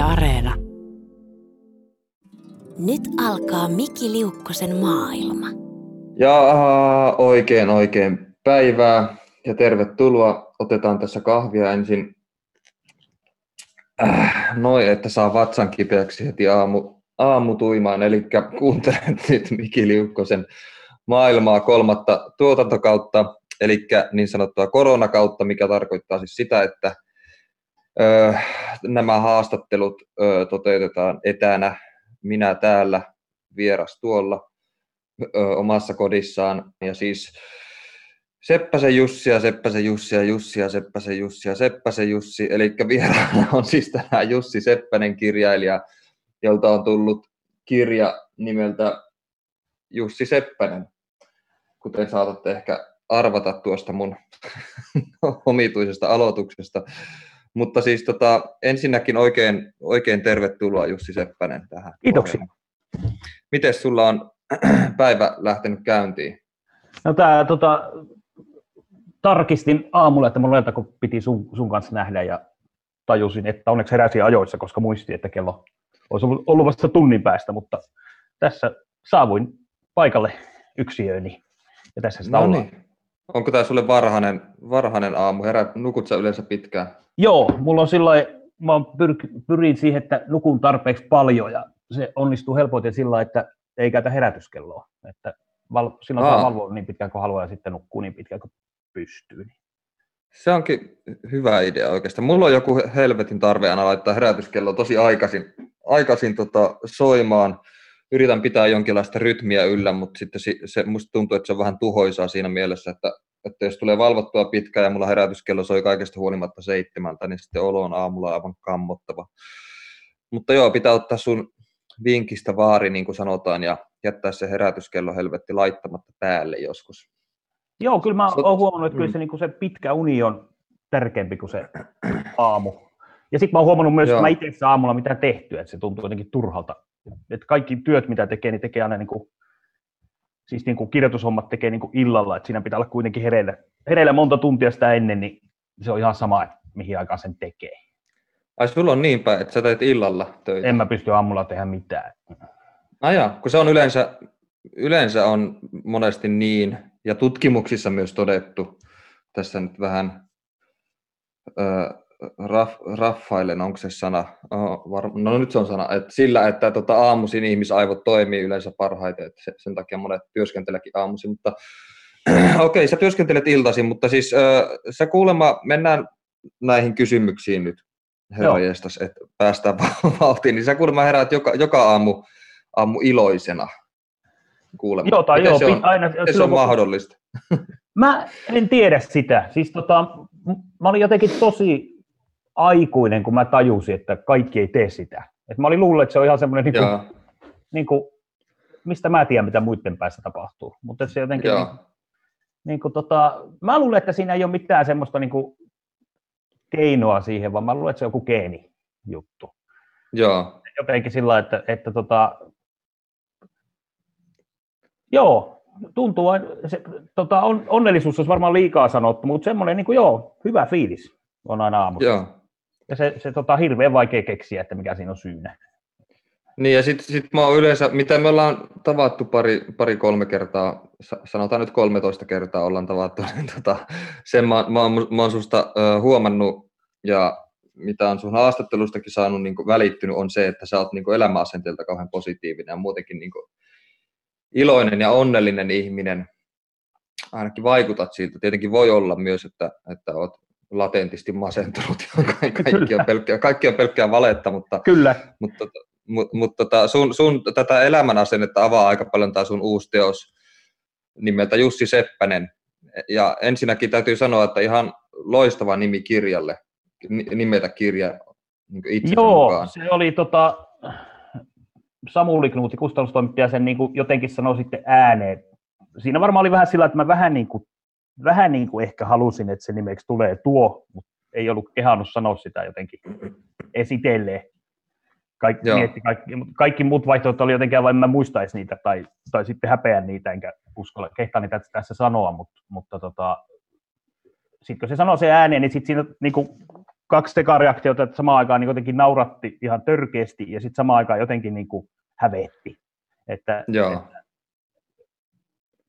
Areena. Nyt alkaa Miki Liukkosen maailma. Ja oikein oikein päivää ja tervetuloa. Otetaan tässä kahvia ensin. Äh, noin, että saa vatsan kipeäksi heti aamu, aamutuimaan. Eli kuuntelet nyt Miki Liukkosen maailmaa kolmatta tuotantokautta, eli niin sanottua koronakautta, mikä tarkoittaa siis sitä, että nämä haastattelut toteutetaan etänä, minä täällä, vieras tuolla omassa kodissaan, ja siis Seppäsen Jussi ja Seppäsen Jussi ja Jussi ja Seppäsen Jussi ja Seppäsen Jussi, eli vieraana on siis tänään Jussi Seppänen kirjailija, jolta on tullut kirja nimeltä Jussi Seppänen, kuten saatatte ehkä arvata tuosta mun omituisesta aloituksesta. Mutta siis tota, ensinnäkin oikein, oikein tervetuloa Jussi Seppänen tähän. Kiitoksia. Miten sulla on päivä lähtenyt käyntiin? No tää, tota, tarkistin aamulla, että mulla kun piti sun, sun kanssa nähdä ja tajusin, että onneksi heräsin ajoissa, koska muistin, että kello olisi ollut vasta tunnin päästä, mutta tässä saavuin paikalle yksiööni ja tässä sitä no ollaan. Onko tämä sulle varhainen, varhainen aamu? Herät, nukut sä yleensä pitkään? Joo, mulla on silloin, mä pyr- pyrin siihen, että nukun tarpeeksi paljon ja se onnistuu helpoiten sillä, että ei käytä herätyskelloa. Että val- silloin Aa. valvoa niin pitkään kuin haluaa ja sitten nukkuu niin pitkään kuin pystyy. Se onkin hyvä idea oikeastaan. Mulla on joku helvetin tarve aina laittaa herätyskello tosi aikaisin, aikaisin tota, soimaan. Yritän pitää jonkinlaista rytmiä yllä, mutta sitten si- se, musta tuntuu, että se on vähän tuhoisaa siinä mielessä, että, että jos tulee valvottua pitkään ja mulla herätyskello soi kaikesta huolimatta seitsemältä, niin sitten olo on aamulla aivan kammottava. Mutta joo, pitää ottaa sun vinkistä vaari, niin kuin sanotaan, ja jättää se herätyskello helvetti laittamatta päälle joskus. Joo, kyllä mä Sot- oon huomannut, että kyllä mm. se, niin se pitkä uni on tärkeämpi kuin se aamu. Ja sitten mä oon huomannut myös, Joo. että mä itse aamulla mitään tehtyä, että se tuntuu jotenkin turhalta. Että kaikki työt, mitä tekee, niin tekee aina niin kuin, siis niin kuin kirjoitushommat tekee niin kuin illalla, että siinä pitää olla kuitenkin hereillä, hereillä monta tuntia sitä ennen, niin se on ihan sama, että mihin aikaan sen tekee. Ai sulla on niin päin, että sä teet illalla töitä. En mä pysty aamulla tehdä mitään. Aja, kun se on yleensä, yleensä on monesti niin, ja tutkimuksissa myös todettu, tässä nyt vähän ö, raff, raffailen, onko se sana, oh, var, no nyt se on sana, että sillä, että tota, aamuisin ihmisaivot toimii yleensä parhaiten, että se, sen takia monet työskenteleekin aamuisin, mutta okei, okay, sä työskentelet iltaisin, mutta siis ö, sä kuulemma, mennään näihin kysymyksiin nyt, herra jestas, että päästään vauhtiin, niin sä kuulemma heräät joka, joka aamu, aamu iloisena, kuulemma. Joo, tai Miten joo, se on, aina, miten se on mahdollista? Mä en tiedä sitä. Siis tota, mä olin jotenkin tosi aikuinen, kun mä tajusin, että kaikki ei tee sitä. Et mä olin luullut, että se on ihan semmoinen, niin kuin, niin kuin, mistä mä tiedän, mitä muiden päässä tapahtuu. Mutta se jotenkin, niin, niin kuin, tota, mä luulen, että siinä ei ole mitään semmoista niin kuin, keinoa siihen, vaan mä luulen, että se on joku geeni juttu. Joo, Jotenkin sillä, että, että tota, joo, tuntuu, se, tota, on, onnellisuus olisi varmaan liikaa sanottu, mutta semmoinen, niin kuin, joo, hyvä fiilis on aina aamulla. joo. Ja se, se tota, hirveän vaikea keksiä, että mikä siinä on syynä. Niin ja sitten sit mä oon yleensä, mitä me ollaan tavattu pari, pari kolme kertaa, sa- sanotaan nyt 13 kertaa ollaan tavattu, niin tota, sen mä, mä, oon, mä oon susta ö, huomannut ja mitä on sun haastattelustakin saanut niin välittynyt on se, että sä oot niin elämäasenteelta kauhean positiivinen ja muutenkin niin iloinen ja onnellinen ihminen. Ainakin vaikutat siltä. Tietenkin voi olla myös, että, että oot latentisti masentunut ja kaikki, on pelkkää, kaikki on pelkkää valetta, mutta Kyllä, mutta, mutta, mutta tota, sun, sun tätä elämänasennetta avaa aika paljon tämä sun uusi teos nimeltä Jussi Seppänen. Ja ensinnäkin täytyy sanoa, että ihan loistava nimi kirjalle, ni- nimetä kirja niin itsensä joo, mukaan. se oli tota, Samuli Knuutti, kustannustoimittaja, sen niin kuin jotenkin sanoi sitten ääneen. Siinä varmaan oli vähän sillä, että mä vähän niin kuin, vähän niin kuin ehkä halusin, että se nimeksi tulee tuo, mutta ei ollut kehannut sanoa sitä jotenkin esitelleen. Kaikki, Joo. mietti, kaikki, kaikki muut vaihtoehdot oli jotenkin, en mä muistaisi niitä tai, tai sitten häpeän niitä, enkä uskalla kehtaa niitä tässä sanoa, mutta, mutta tota, sitten kun se sanoo se ääneen, niin sitten siinä niin kuin, kaksi sekareaktiota, että samaan aikaan niin jotenkin nauratti ihan törkeästi ja sitten samaan aikaan jotenkin niin kuin hävetti. Että, Joo. että,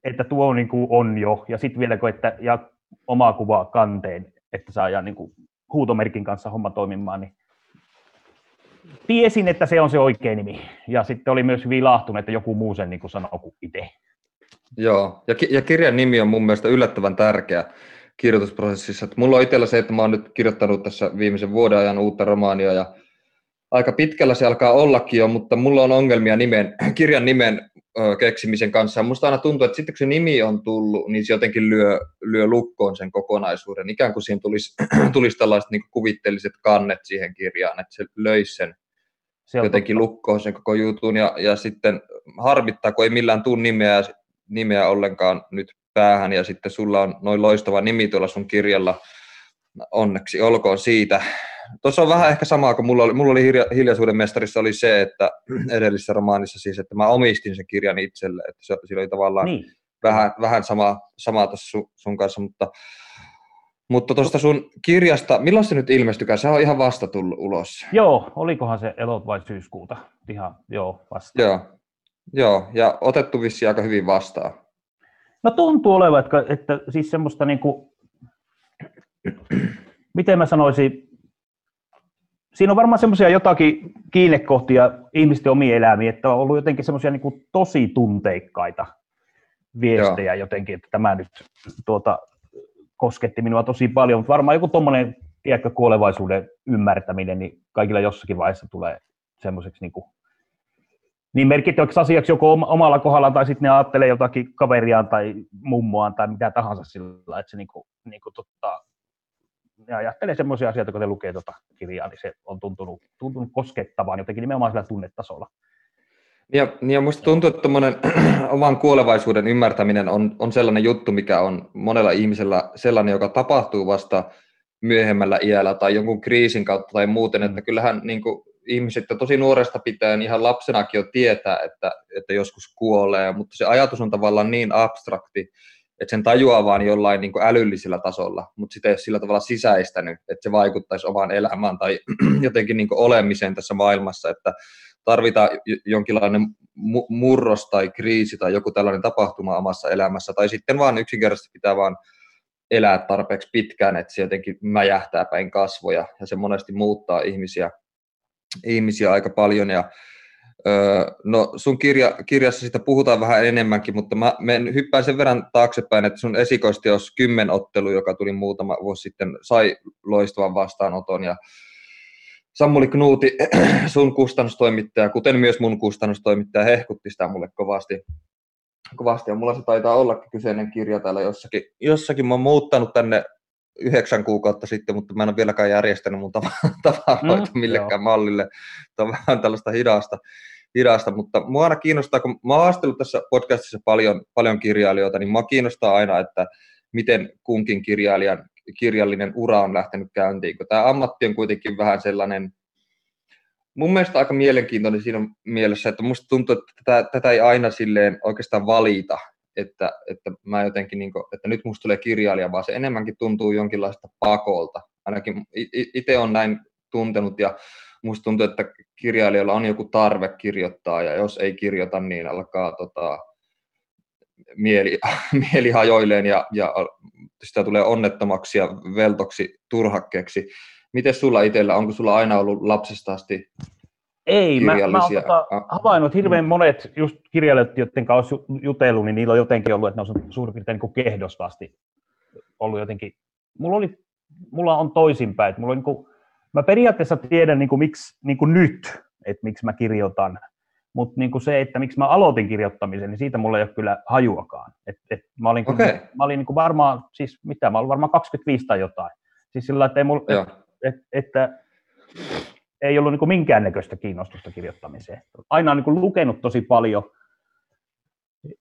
että tuo niin kuin on jo, ja sitten vielä kun, että ja omaa kuvaa kanteen, että saa niin kuin huutomerkin kanssa homma toimimaan, niin tiesin, että se on se oikea nimi. Ja sitten oli myös hyvin lahtunut, että joku muu sen niin kuin sanoo kuin itse. Joo, ja, ki- ja kirjan nimi on mun mielestä yllättävän tärkeä kirjoitusprosessissa. Et mulla on itsellä se, että mä oon nyt kirjoittanut tässä viimeisen vuoden ajan uutta romaania ja aika pitkällä se alkaa ollakin jo, mutta mulla on ongelmia nimen, kirjan nimen keksimisen kanssa. Ja musta aina tuntuu, että sitten kun se nimi on tullut, niin se jotenkin lyö, lyö lukkoon sen kokonaisuuden. Ikään kuin siinä tulisi, tulisi tällaiset niin kuvitteelliset kannet siihen kirjaan, että se löisi sen Se jotenkin lukkoon sen koko jutun ja, ja sitten harmittaa, kun ei millään tuu nimeä, nimeä ollenkaan nyt päähän ja sitten sulla on noin loistava nimi tuolla sun kirjalla. Onneksi olkoon siitä. Tuossa on vähän ehkä samaa kuin mulla oli, mulla oli hilja, hiljaisuuden mestarissa oli se, että edellisessä romaanissa siis, että mä omistin sen kirjan itselle, että se, siinä oli tavallaan Niin. vähän, vähän sama, samaa tuossa sun, sun kanssa, mutta mutta tuosta sun kirjasta, milloin se nyt ilmestykään? Se on ihan vasta tullut ulos. Joo, olikohan se elot vai syyskuuta? Ihan, joo, vasta. Joo, joo, ja otettu vissiin aika hyvin vastaan. No tuntuu olevan, että, että siis semmoista niin kuin, miten mä sanoisin, siinä on varmaan semmoisia jotakin kiinnekohtia ihmisten omiin elämiin, että on ollut jotenkin semmoisia niin kuin tosi tunteikkaita viestejä Joo. jotenkin, että tämä nyt tuota, kosketti minua tosi paljon, mutta varmaan joku tuommoinen tiedätkö, kuolevaisuuden ymmärtäminen, niin kaikilla jossakin vaiheessa tulee semmoiseksi niin kuin, niin merkittäväksi asiaksi joko omalla kohdalla tai sitten ne ajattelee jotakin kaveriaan tai mummoaan tai mitä tahansa sillä, että se niin kuin, niin kuin, totta, ja ajattelee semmoisia asioita, kun ne lukee tuota kirjaa, niin se on tuntunut, tuntunut koskettavaan jotenkin nimenomaan sillä tunnetasolla. Ja, niin ja musta tuntuu, että oman kuolevaisuuden ymmärtäminen on, on sellainen juttu, mikä on monella ihmisellä sellainen, joka tapahtuu vasta myöhemmällä iällä tai jonkun kriisin kautta tai muuten, että kyllähän niin kuin, ihmiset jo tosi nuoresta pitäen ihan lapsenakin jo tietää, että, että joskus kuolee, mutta se ajatus on tavallaan niin abstrakti, että sen tajuaa vaan jollain niin kuin älyllisellä tasolla, mutta sitä ei ole sillä tavalla sisäistänyt, että se vaikuttaisi omaan elämään tai jotenkin niin kuin olemiseen tässä maailmassa, että tarvitaan jonkinlainen murros tai kriisi tai joku tällainen tapahtuma omassa elämässä, tai sitten vaan yksinkertaisesti pitää vaan elää tarpeeksi pitkään, että se jotenkin mäjähtää päin kasvoja, ja se monesti muuttaa ihmisiä, ihmisiä aika paljon, ja no sun kirja, kirjassa sitä puhutaan vähän enemmänkin, mutta mä men, hyppään sen verran taaksepäin, että sun esikoisteos Kymmenottelu, joka tuli muutama vuosi sitten, sai loistavan vastaanoton, ja Sammuli Knuuti, sun kustannustoimittaja, kuten myös mun kustannustoimittaja, hehkutti sitä mulle kovasti. kovasti. Ja mulla se taitaa olla kyseinen kirja täällä jossakin. Jossakin mä oon muuttanut tänne yhdeksän kuukautta sitten, mutta mä en ole vieläkään järjestänyt mun tavaroita mm, millekään joo. mallille. Tämä on vähän tällaista hidasta, hidasta, mutta mua aina kiinnostaa, kun mä oon tässä podcastissa paljon, paljon kirjailijoita, niin mua kiinnostaa aina, että miten kunkin kirjailijan kirjallinen ura on lähtenyt käyntiin, kun tämä ammatti on kuitenkin vähän sellainen, mun mielestä aika mielenkiintoinen siinä mielessä, että musta tuntuu, että tätä, tätä ei aina silleen oikeastaan valita, että, että mä jotenkin, niin kuin, että nyt musta tulee kirjailija, vaan se enemmänkin tuntuu jonkinlaista pakolta. Ainakin itse on näin tuntenut ja musta tuntuu, että kirjailijalla on joku tarve kirjoittaa ja jos ei kirjoita, niin alkaa tota, mieli, mieli hajoilleen ja, ja sitä tulee onnettomaksi ja veltoksi turhakkeeksi. Miten sulla itsellä, onko sulla aina ollut lapsesta asti Ei, mä, mä oon tota, havainnut, että hirveän monet just kirjailijat, joiden kanssa jutellut, niin niillä on jotenkin ollut, että ne on suurin piirtein niin kehdosvasti ollut jotenkin. Mulla, oli, mulla on toisinpäin, mulla on niin kuin, mä periaatteessa tiedän niin kuin, miksi niin kuin nyt, että miksi mä kirjoitan, mutta niin kuin se, että miksi mä aloitin kirjoittamisen, niin siitä mulla ei ole kyllä hajuakaan. Et, et mä olin, okay. mä olin niin kuin varmaan, siis mitä, mä olin varmaan 25 tai jotain. Siis sillä että, ei mulla, et, et, että ei ollut niin minkäännäköistä kiinnostusta kirjoittamiseen. Aina on niin lukenut tosi paljon.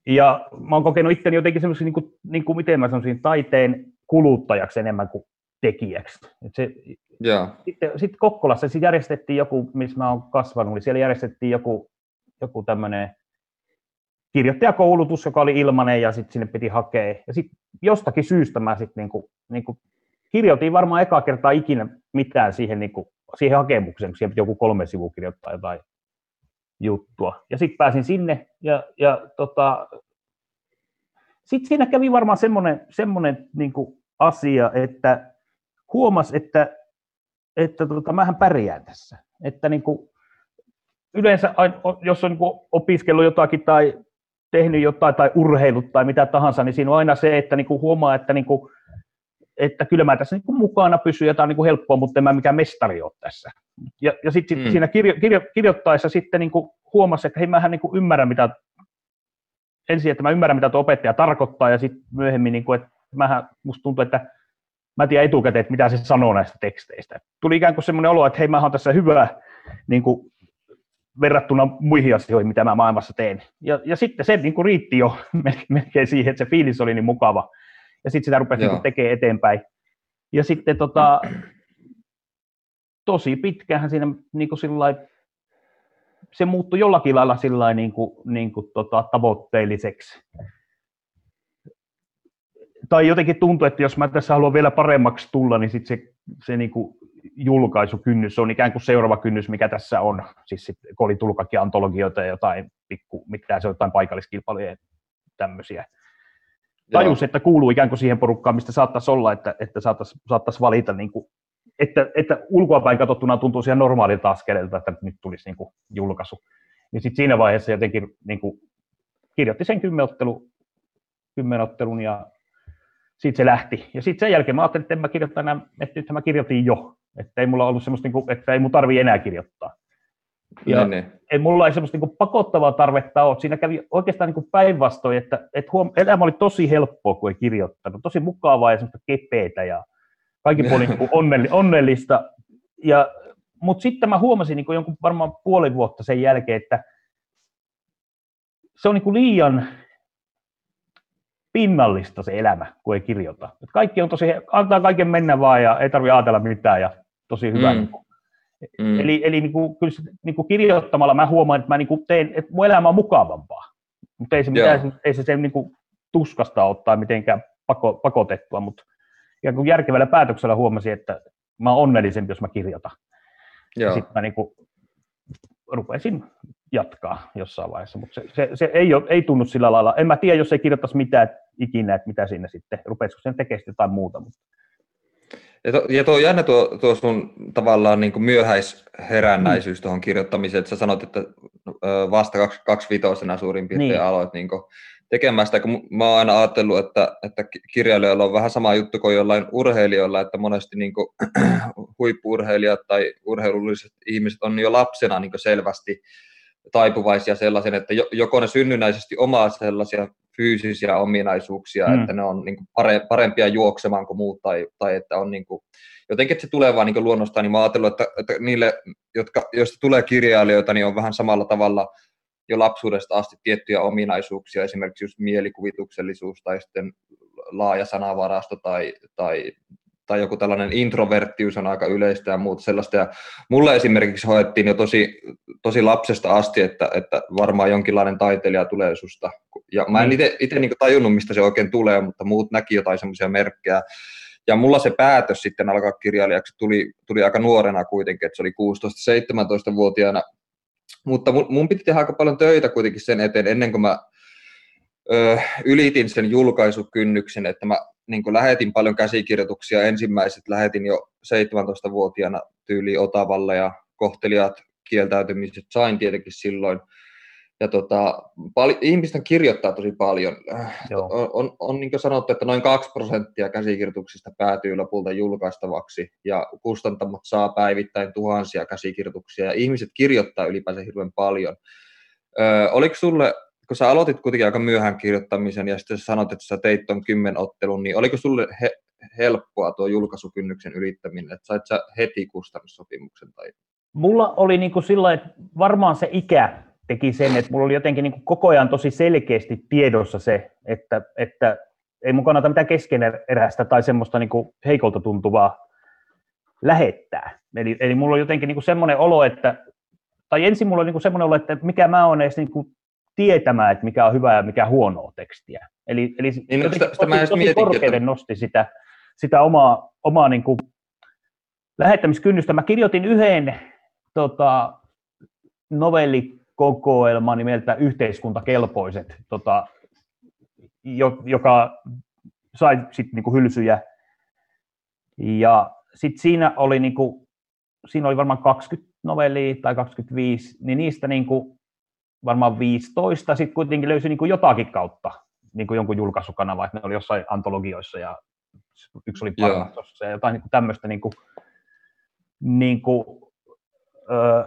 Ja mä oon kokenut itteni jotenkin semmoisen, niin kuin, niin kuin miten mä sanoisin, taiteen kuluttajaksi enemmän kuin tekijäksi. Et se, yeah. Sitten, sitten Kokkolassa sitten järjestettiin joku, missä mä oon kasvanut, niin siellä järjestettiin joku joku tämmöinen kirjoittajakoulutus, joka oli ilmainen ja sitten sinne piti hakea. Ja sitten jostakin syystä mä sitten niinku, niinku kirjoitin varmaan eka kertaa ikinä mitään siihen, niin kuin, siihen hakemukseen, kun siihen piti joku kolme sivua kirjoittaa jotain juttua. Ja sitten pääsin sinne ja, ja tota, sitten siinä kävi varmaan semmoinen, semmoinen niin asia, että huomas, että, että tota, mähän pärjään tässä. Että niin kuin, yleensä, jos on niin opiskellut jotakin tai tehnyt jotain tai urheilut tai mitä tahansa, niin siinä on aina se, että niin kuin huomaa, että, niin kuin, että kyllä mä tässä niin mukana pysyn ja tämä on niin kuin helppoa, mutta en mä mikään mestari ole tässä. Ja, ja sitten mm. siinä kirjo, kirjo, kirjoittaessa sitten niin kuin huomasi, että hei mähän niin kuin ymmärrän, mitä ensin, että mä ymmärrän, mitä tuo opettaja tarkoittaa, ja sitten myöhemmin, niin kuin, että mähän, musta tuntuu, että mä tiedän etukäteen, että mitä se sanoo näistä teksteistä. Tuli ikään kuin semmoinen olo, että hei, mä oon tässä hyvä niin kuin, verrattuna muihin asioihin, mitä mä maailmassa teen. Ja, ja sitten se niin kuin riitti jo melkein siihen, että se fiilis oli niin mukava. Ja sitten sitä rupesi niin tekemään eteenpäin. Ja sitten tota, tosi pitkään siinä niin kuin se muuttui jollakin lailla sillä niin kuin, niin kuin, tota, tavoitteelliseksi. Tai jotenkin tuntuu, että jos mä tässä haluan vielä paremmaksi tulla, niin sitten se, se niin kuin julkaisukynnys on ikään kuin seuraava kynnys, mikä tässä on. Siis sit, kun oli tulkakin antologioita ja jotain pikku, mitä se on jotain paikalliskilpailuja ja tämmöisiä. Tajus, että kuuluu ikään kuin siihen porukkaan, mistä saattaisi olla, että, että saattaisi, saattaisi valita niin kuin että, että ulkoapäin katsottuna tuntuu ihan normaalilta askeleelta, että nyt tulisi niin kuin julkaisu. Niin sitten siinä vaiheessa jotenkin niin kuin kirjoitti sen kymmenottelu, kymmenottelun ja sitten se lähti. Ja sitten sen jälkeen mä ajattelin, että en mä kirjoittaa enää, että nyt mä kirjoitin jo. Että ei mulla ollut semmoista, niin kuin, että ei mun tarvi enää kirjoittaa. Ja ne, ne. Ei mulla ei semmoista niin pakottavaa tarvetta ole. Siinä kävi oikeastaan niin päinvastoin, että, että huom- elämä oli tosi helppoa, kun ei kirjoittanut. Tosi mukavaa ja semmoista kepeitä ja kaikki puolin niin onnellista. Ja, mutta sitten mä huomasin niin jonkun varmaan puoli vuotta sen jälkeen, että se on niin liian pinnallista se elämä, kun ei kirjoita. Et kaikki on tosi, antaa kaiken mennä vaan ja ei tarvitse ajatella mitään ja tosi hyvä. Mm. Niin. Mm. Eli, eli niin kuin, kyllä niin kuin kirjoittamalla mä huomaan, että mä niin kuin teen, että mun elämä on mukavampaa. Mutta ei se, mitään, ei se sen niin kuin tuskasta ottaa mitenkään pako, pakotettua, mutta ja kun järkevällä päätöksellä huomasin, että mä oon onnellisempi, jos mä kirjoitan. Joo. Sitten mä niin kuin rupesin jatkaa jossain vaiheessa, mutta se, se, se ei, ole, ei tunnu sillä lailla. En mä tiedä, jos ei kirjoittaisi mitään ikinä, että mitä siinä sitten, rupeisiko sen tekemään jotain muuta. Mutta. Ja, to, ja tuo on jännä tuo, tuo sun tavallaan niin kuin myöhäisherännäisyys mm. tuohon kirjoittamiseen, että sä sanot, että vasta 25 suurin piirtein niin. aloit niin kuin tekemään sitä, kun mä oon aina ajatellut, että, että kirjailijoilla on vähän sama juttu kuin jollain urheilijoilla, että monesti niin kuin, huippuurheilijat tai urheilulliset ihmiset on jo lapsena niin selvästi taipuvaisia sellaisen, että joko ne synnynnäisesti omaa sellaisia fyysisiä ominaisuuksia, mm. että ne on niin kuin parempia juoksemaan kuin muut, tai, tai että on niin kuin, jotenkin, että se tulee vaan niin luonnostaan, niin mä ajatellut, että, että niille, jotka, joista tulee kirjailijoita, niin on vähän samalla tavalla jo lapsuudesta asti tiettyjä ominaisuuksia, esimerkiksi just mielikuvituksellisuus tai sitten laaja sanavarasto tai, tai, tai joku tällainen introverttius on aika yleistä ja muuta sellaista. Ja mulle esimerkiksi hoettiin jo tosi, tosi lapsesta asti, että, että varmaan jonkinlainen taiteilija tulee susta. Ja mä en mm. itse niin tajunnut, mistä se oikein tulee, mutta muut näki jotain semmoisia merkkejä. Ja mulla se päätös sitten alkaa kirjailijaksi tuli, tuli aika nuorena kuitenkin, että se oli 16-17-vuotiaana mutta mun, mun piti tehdä aika paljon töitä kuitenkin sen eteen, ennen kuin mä ö, ylitin sen julkaisukynnyksen, että mä niin lähetin paljon käsikirjoituksia. Ensimmäiset lähetin jo 17-vuotiaana tyyli Otavalle ja kohtelijat kieltäytymiset sain tietenkin silloin ja tota, pal- ihmistä kirjoittaa tosi paljon. Joo. On, on, on niin kuin sanottu, että noin 2 prosenttia käsikirjoituksista päätyy lopulta julkaistavaksi, ja kustantamot saa päivittäin tuhansia käsikirjoituksia, ja ihmiset kirjoittaa ylipäänsä hirveän paljon. Ö, oliko sulle, kun sä aloitit kuitenkin aika myöhään kirjoittamisen, ja sitten sä sanot, että sä teit tuon kymmenottelun, niin oliko sulle he, helppoa tuo julkaisukynnyksen ylittäminen, että sait sä heti kustannussopimuksen? Tai... Mulla oli niin kuin sillä että varmaan se ikä teki sen, että mulla oli jotenkin niin kuin koko ajan tosi selkeästi tiedossa se, että, että ei mun kannata mitään keskeneräistä tai semmoista niin kuin heikolta tuntuvaa lähettää. Eli, eli mulla on jotenkin niin kuin semmoinen olo, että, tai ensin mulla on niin kuin semmoinen olo, että mikä mä oon edes niin kuin tietämään, että mikä on hyvää ja mikä huonoa tekstiä. Eli, eli niin, sitä, sitä tosi, tosi korkealle nosti sitä, sitä omaa, omaa niin kuin lähettämiskynnystä. Mä kirjoitin yhden tota, novellikokoelman nimeltä Yhteiskuntakelpoiset, tota, joka sai sitten niinku hylsyjä. Ja sitten siinä oli niinku, siinä oli varmaan 20 novellia tai 25, niin niistä niinku varmaan 15 sitten kuitenkin löysi niinku jotakin kautta niinku jonkun julkaisukanava, että ne oli jossain antologioissa ja yksi oli Parnassossa ja jotain niinku tämmöistä niinku, niinku, öö,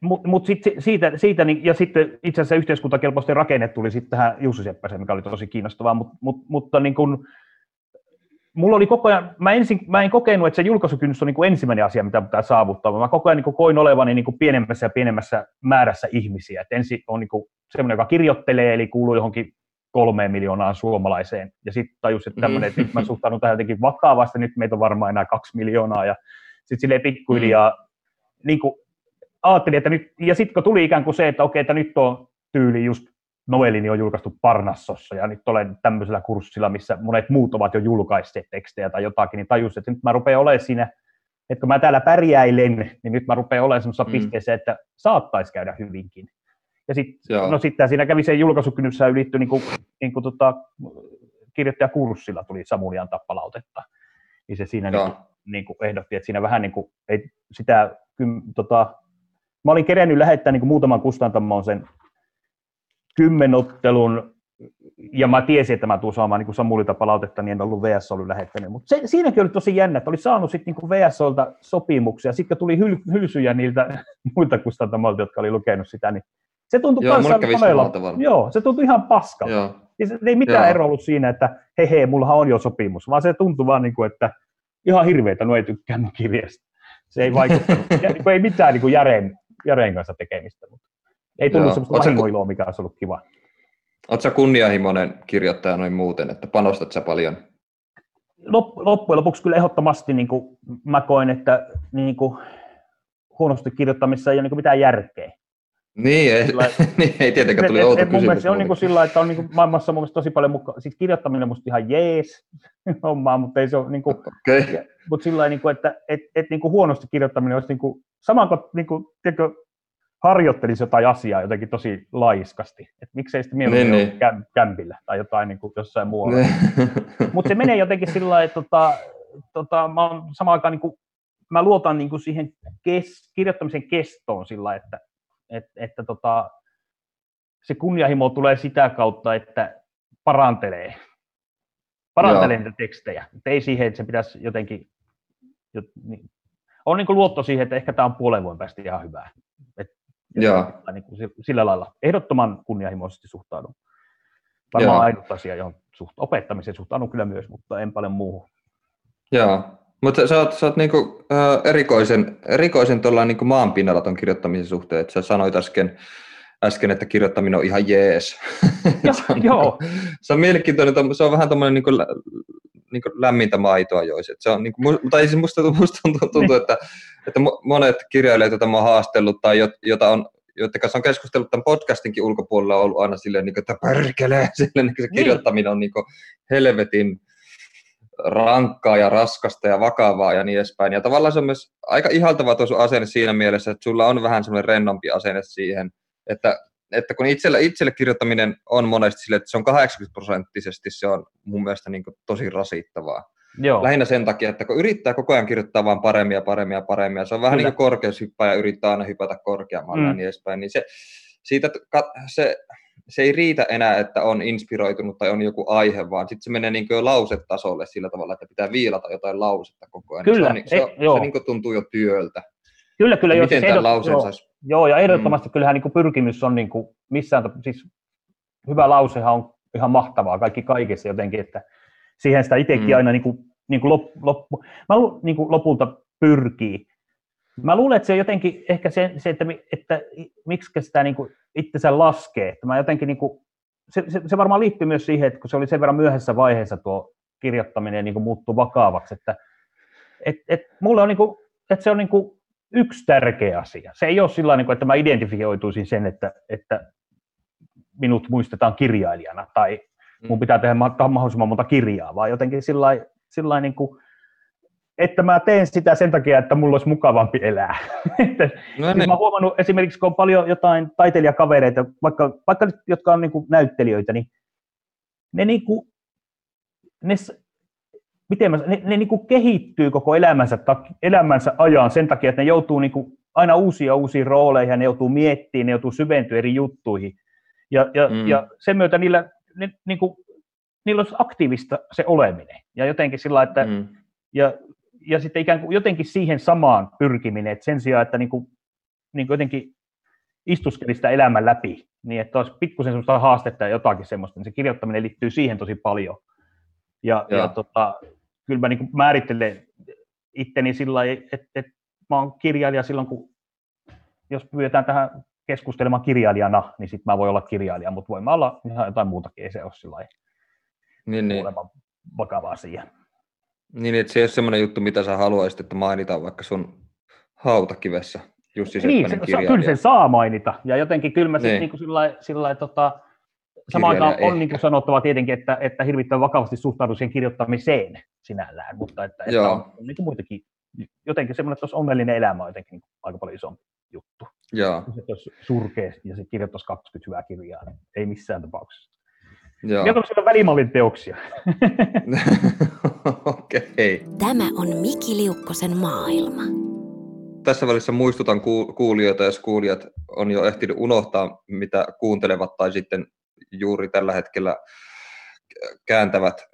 mutta mut sit, siitä, siitä niin, ja sitten itse asiassa yhteiskuntakelpoisten rakenne tuli sitten tähän Jussi Seppäsen, mikä oli tosi kiinnostavaa, mut, mut, mutta niin kun, mulla oli koko ajan, mä, ensin, mä en kokenut, että se julkaisukynnys on niin kuin ensimmäinen asia, mitä pitää saavuttaa, mä koko ajan niin kuin koin olevani niin kuin pienemmässä ja pienemmässä määrässä ihmisiä. Et ensin on niin kuin semmoinen, joka kirjoittelee, eli kuuluu johonkin kolmeen miljoonaan suomalaiseen, ja sitten tajus, että tämmöinen, että nyt mä suhtaudun tähän jotenkin vakavasti, nyt meitä on varmaan enää kaksi miljoonaa, ja sitten silleen pikkuhiljaa, mm. niin kuin ajattelin, että nyt, ja sitten kun tuli ikään kuin se, että okei, että nyt on tyyli just novellini on julkaistu Parnassossa ja nyt olen tämmöisellä kurssilla, missä monet muut ovat jo julkaisseet tekstejä tai jotakin, niin tajusin, että nyt mä rupean olemaan siinä, että kun mä täällä pärjäilen, niin nyt mä rupean olemaan semmoisessa mm. pisteessä, että saattaisi käydä hyvinkin. Ja sitten no sitten siinä kävi se julkaisukynnyssä ylitty, niin kuin, niin kuin tota, kirjoittajakurssilla tuli Samuli antaa palautetta. Niin se siinä niin kuin, niin kuin ehdotti, että siinä vähän niin kuin, ei sitä tota, mä olin kerennyt lähettää niin kuin muutaman kustantamoon sen kymmenottelun, ja mä tiesin, että mä tuun saamaan niin Samulilta palautetta, niin en ollut VS ollut lähettänyt. Mutta se, siinäkin oli tosi jännä, että oli saanut sitten niin VSOlta sopimuksia, sitten tuli hyl, hylsyjä niiltä muilta kustantamoilta, jotka oli lukenut sitä, niin se tuntui joo, kanssa joo, se tuntui ihan paskalta. Joo. se, ei mitään joo. ero ollut siinä, että he he, mullahan on jo sopimus, vaan se tuntui vaan niin kuin, että ihan hirveitä, no ei tykkää kirjasta. Se ei vaikuttanut, niin ei mitään niin kuin järeen, Jareen kanssa tekemistä, mutta ei tullut Joo. semmoista vahingoiloa, mikä olisi ollut kiva. Oletko kunnianhimoinen kirjoittaja noin muuten, että panostat sä paljon? Loppujen lopuksi kyllä ehdottomasti niin kuin mä koen, että niin kuin, huonosti kirjoittamissa ei ole niin kuin mitään järkeä. Niin, ei, sillä, niin, ei tietenkään tuli outo kysymys. Mun se on niin kuin sillä että on niin kuin maailmassa mun tosi paljon mukaan, siis kirjoittaminen on musta ihan jees hommaa, mutta ei se ole niin kuin, okay. mutta sillä niin kuin, että et, et, niin kuin huonosti kirjoittaminen olisi niin kuin, sama kuin, niin kuin tiedätkö, harjoittelisi jotain asiaa jotenkin tosi laiskasti. Että miksei sitten mieluummin niin, niin. Käm, kämpillä tai jotain niin kuin jossain muualla. Niin. Mutta se menee jotenkin sillä lailla, että tota, tota, mä oon samaan aikaan niin kuin, mä luotan niin kuin siihen kes, kirjoittamisen kestoon sillä että että, että tota, se kunnianhimo tulee sitä kautta, että parantelee, parantelee niitä tekstejä. Et ei siihen, että se pitäisi jotenkin, jot, niin, on niin luotto siihen, että ehkä tämä on puolen vuoden päästä ihan hyvää. Joo. Niin kuin sillä lailla ehdottoman kunnianhimoisesti suhtaudun. Varmaan Joo. ainut asia, johon suht, opettamiseen suhtaudun kyllä myös, mutta en paljon muuhun. Joo, mutta sä oot, sä oot niinku, äh, erikoisen, erikoisen niinku maanpinnalla ton kirjoittamisen suhteen, että sä sanoit äsken, äsken, että kirjoittaminen on ihan jees. Jo, se, on, joo. se on mielenkiintoinen, se on vähän tämmöinen niinku, niinku lämmintä maitoa joisi. Se on, niinku, tai siis musta, musta tuntuu, tuntuu niin. että, että monet kirjailijat, joita mä oon haastellut tai jota on joiden kanssa on keskustellut tämän podcastinkin ulkopuolella on ollut aina silleen, niin kuin, että perkelee, silleen, niin se niin. kirjoittaminen on niin kuin, helvetin rankkaa ja raskasta ja vakavaa ja niin edespäin. Ja tavallaan se on myös aika ihaltava tuo asenne siinä mielessä, että sulla on vähän semmoinen rennompi asenne siihen, että, että kun itselle, itselle kirjoittaminen on monesti sille, että se on 80 prosenttisesti, se on mun mielestä niin tosi rasittavaa. Joo. Lähinnä sen takia, että kun yrittää koko ajan kirjoittaa vaan paremmin ja paremmin ja paremmin, ja se on vähän Kyllä. niin kuin korkeushyppää ja yrittää aina hypätä korkeammalle mm. ja niin edespäin, niin se, siitä, se se ei riitä enää, että on inspiroitunut tai on joku aihe, vaan sitten se menee niin kuin lausetasolle sillä tavalla, että pitää viilata jotain lausetta koko ajan. Kyllä, se, on, se, e, joo. se niin kuin tuntuu jo työltä. Kyllä, kyllä. Joo, miten tämän lauseen joo, saisi? Joo, ja ehdottomasti mm. kyllähän niin kuin pyrkimys on niin kuin missään, siis hyvä lausehan on ihan mahtavaa kaikki kaikessa jotenkin, että siihen sitä itsekin mm. aina niin kuin, niin kuin lop, lop, mä niin kuin lopulta pyrkii. Mä luulen, että se jotenkin ehkä se, se että, että miksi sitä niin kuin itsensä laskee. Että mä jotenkin niin kuin, se, se, se, varmaan liittyy myös siihen, että kun se oli sen verran myöhässä vaiheessa tuo kirjoittaminen niin kuin muuttui vakavaksi, että et, et mulle on niin kuin, että se on niin kuin yksi tärkeä asia. Se ei ole sillä niin kuin, että mä identifioituisin sen, että, että minut muistetaan kirjailijana tai mun pitää tehdä mahdollisimman monta kirjaa, vaan jotenkin sillä niin kuin, että mä teen sitä sen takia, että mulla olisi mukavampi elää. no siis niin. mä oon huomannut esimerkiksi, kun on paljon jotain taiteilijakavereita, vaikka, vaikka jotka on niin näyttelijöitä, niin ne, niin kuin, ne, miten mä, ne, ne niin kuin kehittyy koko elämänsä, elämänsä ajan sen takia, että ne joutuu niin kuin aina uusia uusiin rooleihin, ne joutuu miettimään, ne joutuu syventyä eri juttuihin. Ja, ja, mm. ja sen myötä niillä, ne, niin kuin, niillä olisi aktiivista se oleminen. Ja jotenkin sillä että mm. ja, ja sitten ikään kuin jotenkin siihen samaan pyrkiminen, että sen sijaan, että niin kuin, niin kuin jotenkin istuskelisi sitä elämän läpi, niin että olisi pikkusen sellaista haastetta ja jotakin semmoista, niin se kirjoittaminen liittyy siihen tosi paljon. Ja, ja. ja tota, kyllä mä niin kuin määrittelen itteni sillä lailla, että, että mä oon kirjailija silloin, kun jos pyydetään tähän keskustelemaan kirjailijana, niin sitten mä voin olla kirjailija, mutta voin mä olla ihan jotain muutakin, ei se ole sillä niin, niin. vakava asia. Niin, että se ei ole semmoinen juttu, mitä sä haluaisit, että mainitaan vaikka sun hautakivessä Jussi Niin, se, kyllä sen saa mainita, ja jotenkin kyllä mä niin. sitten niin sillä sillä tota, samaan aikaan on niin kuin sanottava tietenkin, että, että hirvittävän vakavasti suhtaudun siihen kirjoittamiseen sinällään, mutta että, että on, on niin kuin muitakin, jotenkin semmoinen, että olisi onnellinen elämä on jotenkin niin aika paljon isompi juttu. Joo. Se olisi surkea ja se kirjoittaisi 20 hyvää kirjaa, niin ei missään tapauksessa. Joo. Vielä on välimallin teoksia. Okei. Okay. Tämä on Miki Liukkosen maailma. Tässä välissä muistutan kuulijoita, jos kuulijat on jo ehtinyt unohtaa, mitä kuuntelevat tai sitten juuri tällä hetkellä kääntävät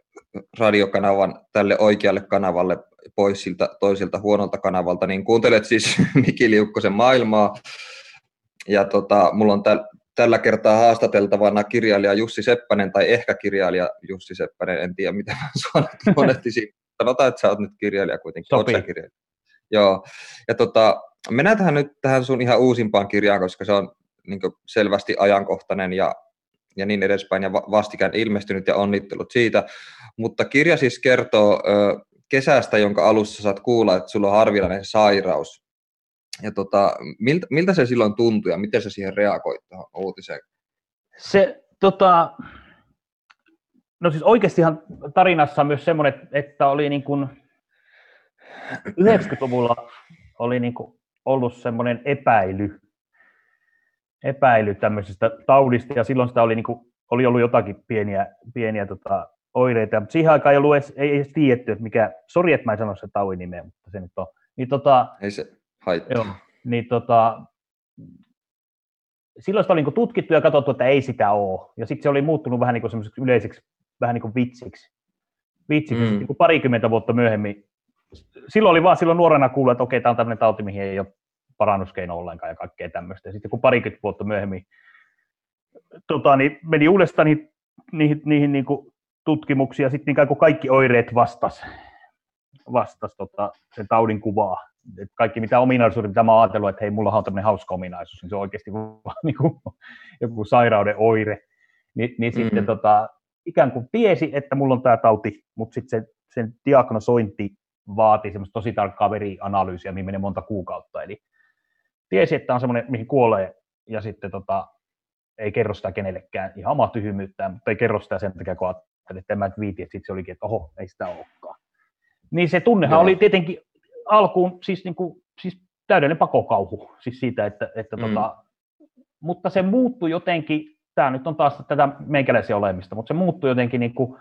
radiokanavan tälle oikealle kanavalle pois siltä toiselta huonolta kanavalta, niin kuuntelet siis Miki Liukkosen maailmaa. Ja tota, mulla on täl, tällä kertaa haastateltavana kirjailija Jussi Seppänen, tai ehkä kirjailija Jussi Seppänen, en tiedä mitä mä monettisin. Sanotaan, että sä oot nyt kirjailija kuitenkin. Sopii. Kirjailija. Joo. Ja tota, mennään tähän nyt tähän sun ihan uusimpaan kirjaan, koska se on niin selvästi ajankohtainen ja, ja niin edespäin, ja vastikään ilmestynyt ja onnittelut siitä. Mutta kirja siis kertoo kesästä, jonka alussa saat kuulla, että sulla on harvinainen sairaus. Ja tota, miltä, miltä se silloin tuntui ja miten sä siihen reagoit tuohon uutiseen? Se, tota, no siis oikeastihan tarinassa on myös semmoinen, että oli niin kuin 90-luvulla oli niin kuin ollut semmoinen epäily, epäily tämmöisestä taudista, ja silloin sitä oli, niin kuin, oli ollut jotakin pieniä, pieniä tota, oireita, mutta siihen aikaan ei ollut edes, ei edes tiedetty, että mikä, sori, että mä en sano se taudin nimeä, mutta se nyt on. Niin, tota, ei se haittaa. Joo, niin tota, silloin sitä oli niin tutkittu ja katsottu, että ei sitä ole. Ja sitten se oli muuttunut vähän niin semmoiseksi yleiseksi, vähän niin kuin vitsiksi. Vitsiksi. Mm. Niin kuin parikymmentä vuotta myöhemmin, silloin oli vaan silloin nuorena kuullut, että okei, tämä on tämmöinen tauti, mihin ei ole parannuskeino ollenkaan ja kaikkea tämmöistä. Ja sitten kun parikymmentä vuotta myöhemmin tota, niin meni uudestaan niihin, niihin, niihin niin kuin tutkimuksia, sitten niin kuin kaikki oireet vastas, vastas tota, sen taudin kuvaa. Et kaikki mitä ominaisuudet, mitä mä oon ajatellut, että hei, mulla on tämmöinen hauska ominaisuus, niin se on oikeasti vaan niin kuin, joku sairauden oire. Ni, niin mm. sitten tota, ikään kuin tiesi, että mulla on tämä tauti, mutta sitten se, sen diagnosointi vaatii semmoista tosi tarkkaa verianalyysiä, mihin menee monta kuukautta. Eli tiesi, että on semmoinen, mihin kuolee, ja sitten tota, ei kerro sitä kenellekään ihan omaa tyhmyyttään, mutta ei kerro sitä sen takia, kun ajattelin, että en mä viiti, että sitten se olikin, että oho, ei sitä olekaan. Niin se tunnehan Joo. oli tietenkin alkuun siis, niin kuin, siis täydellinen pakokauhu siis siitä, että, että mm. tota, mutta se muuttui jotenkin, tämä nyt on taas tätä meikäläisiä olemista, mutta se muuttui jotenkin niin kuin,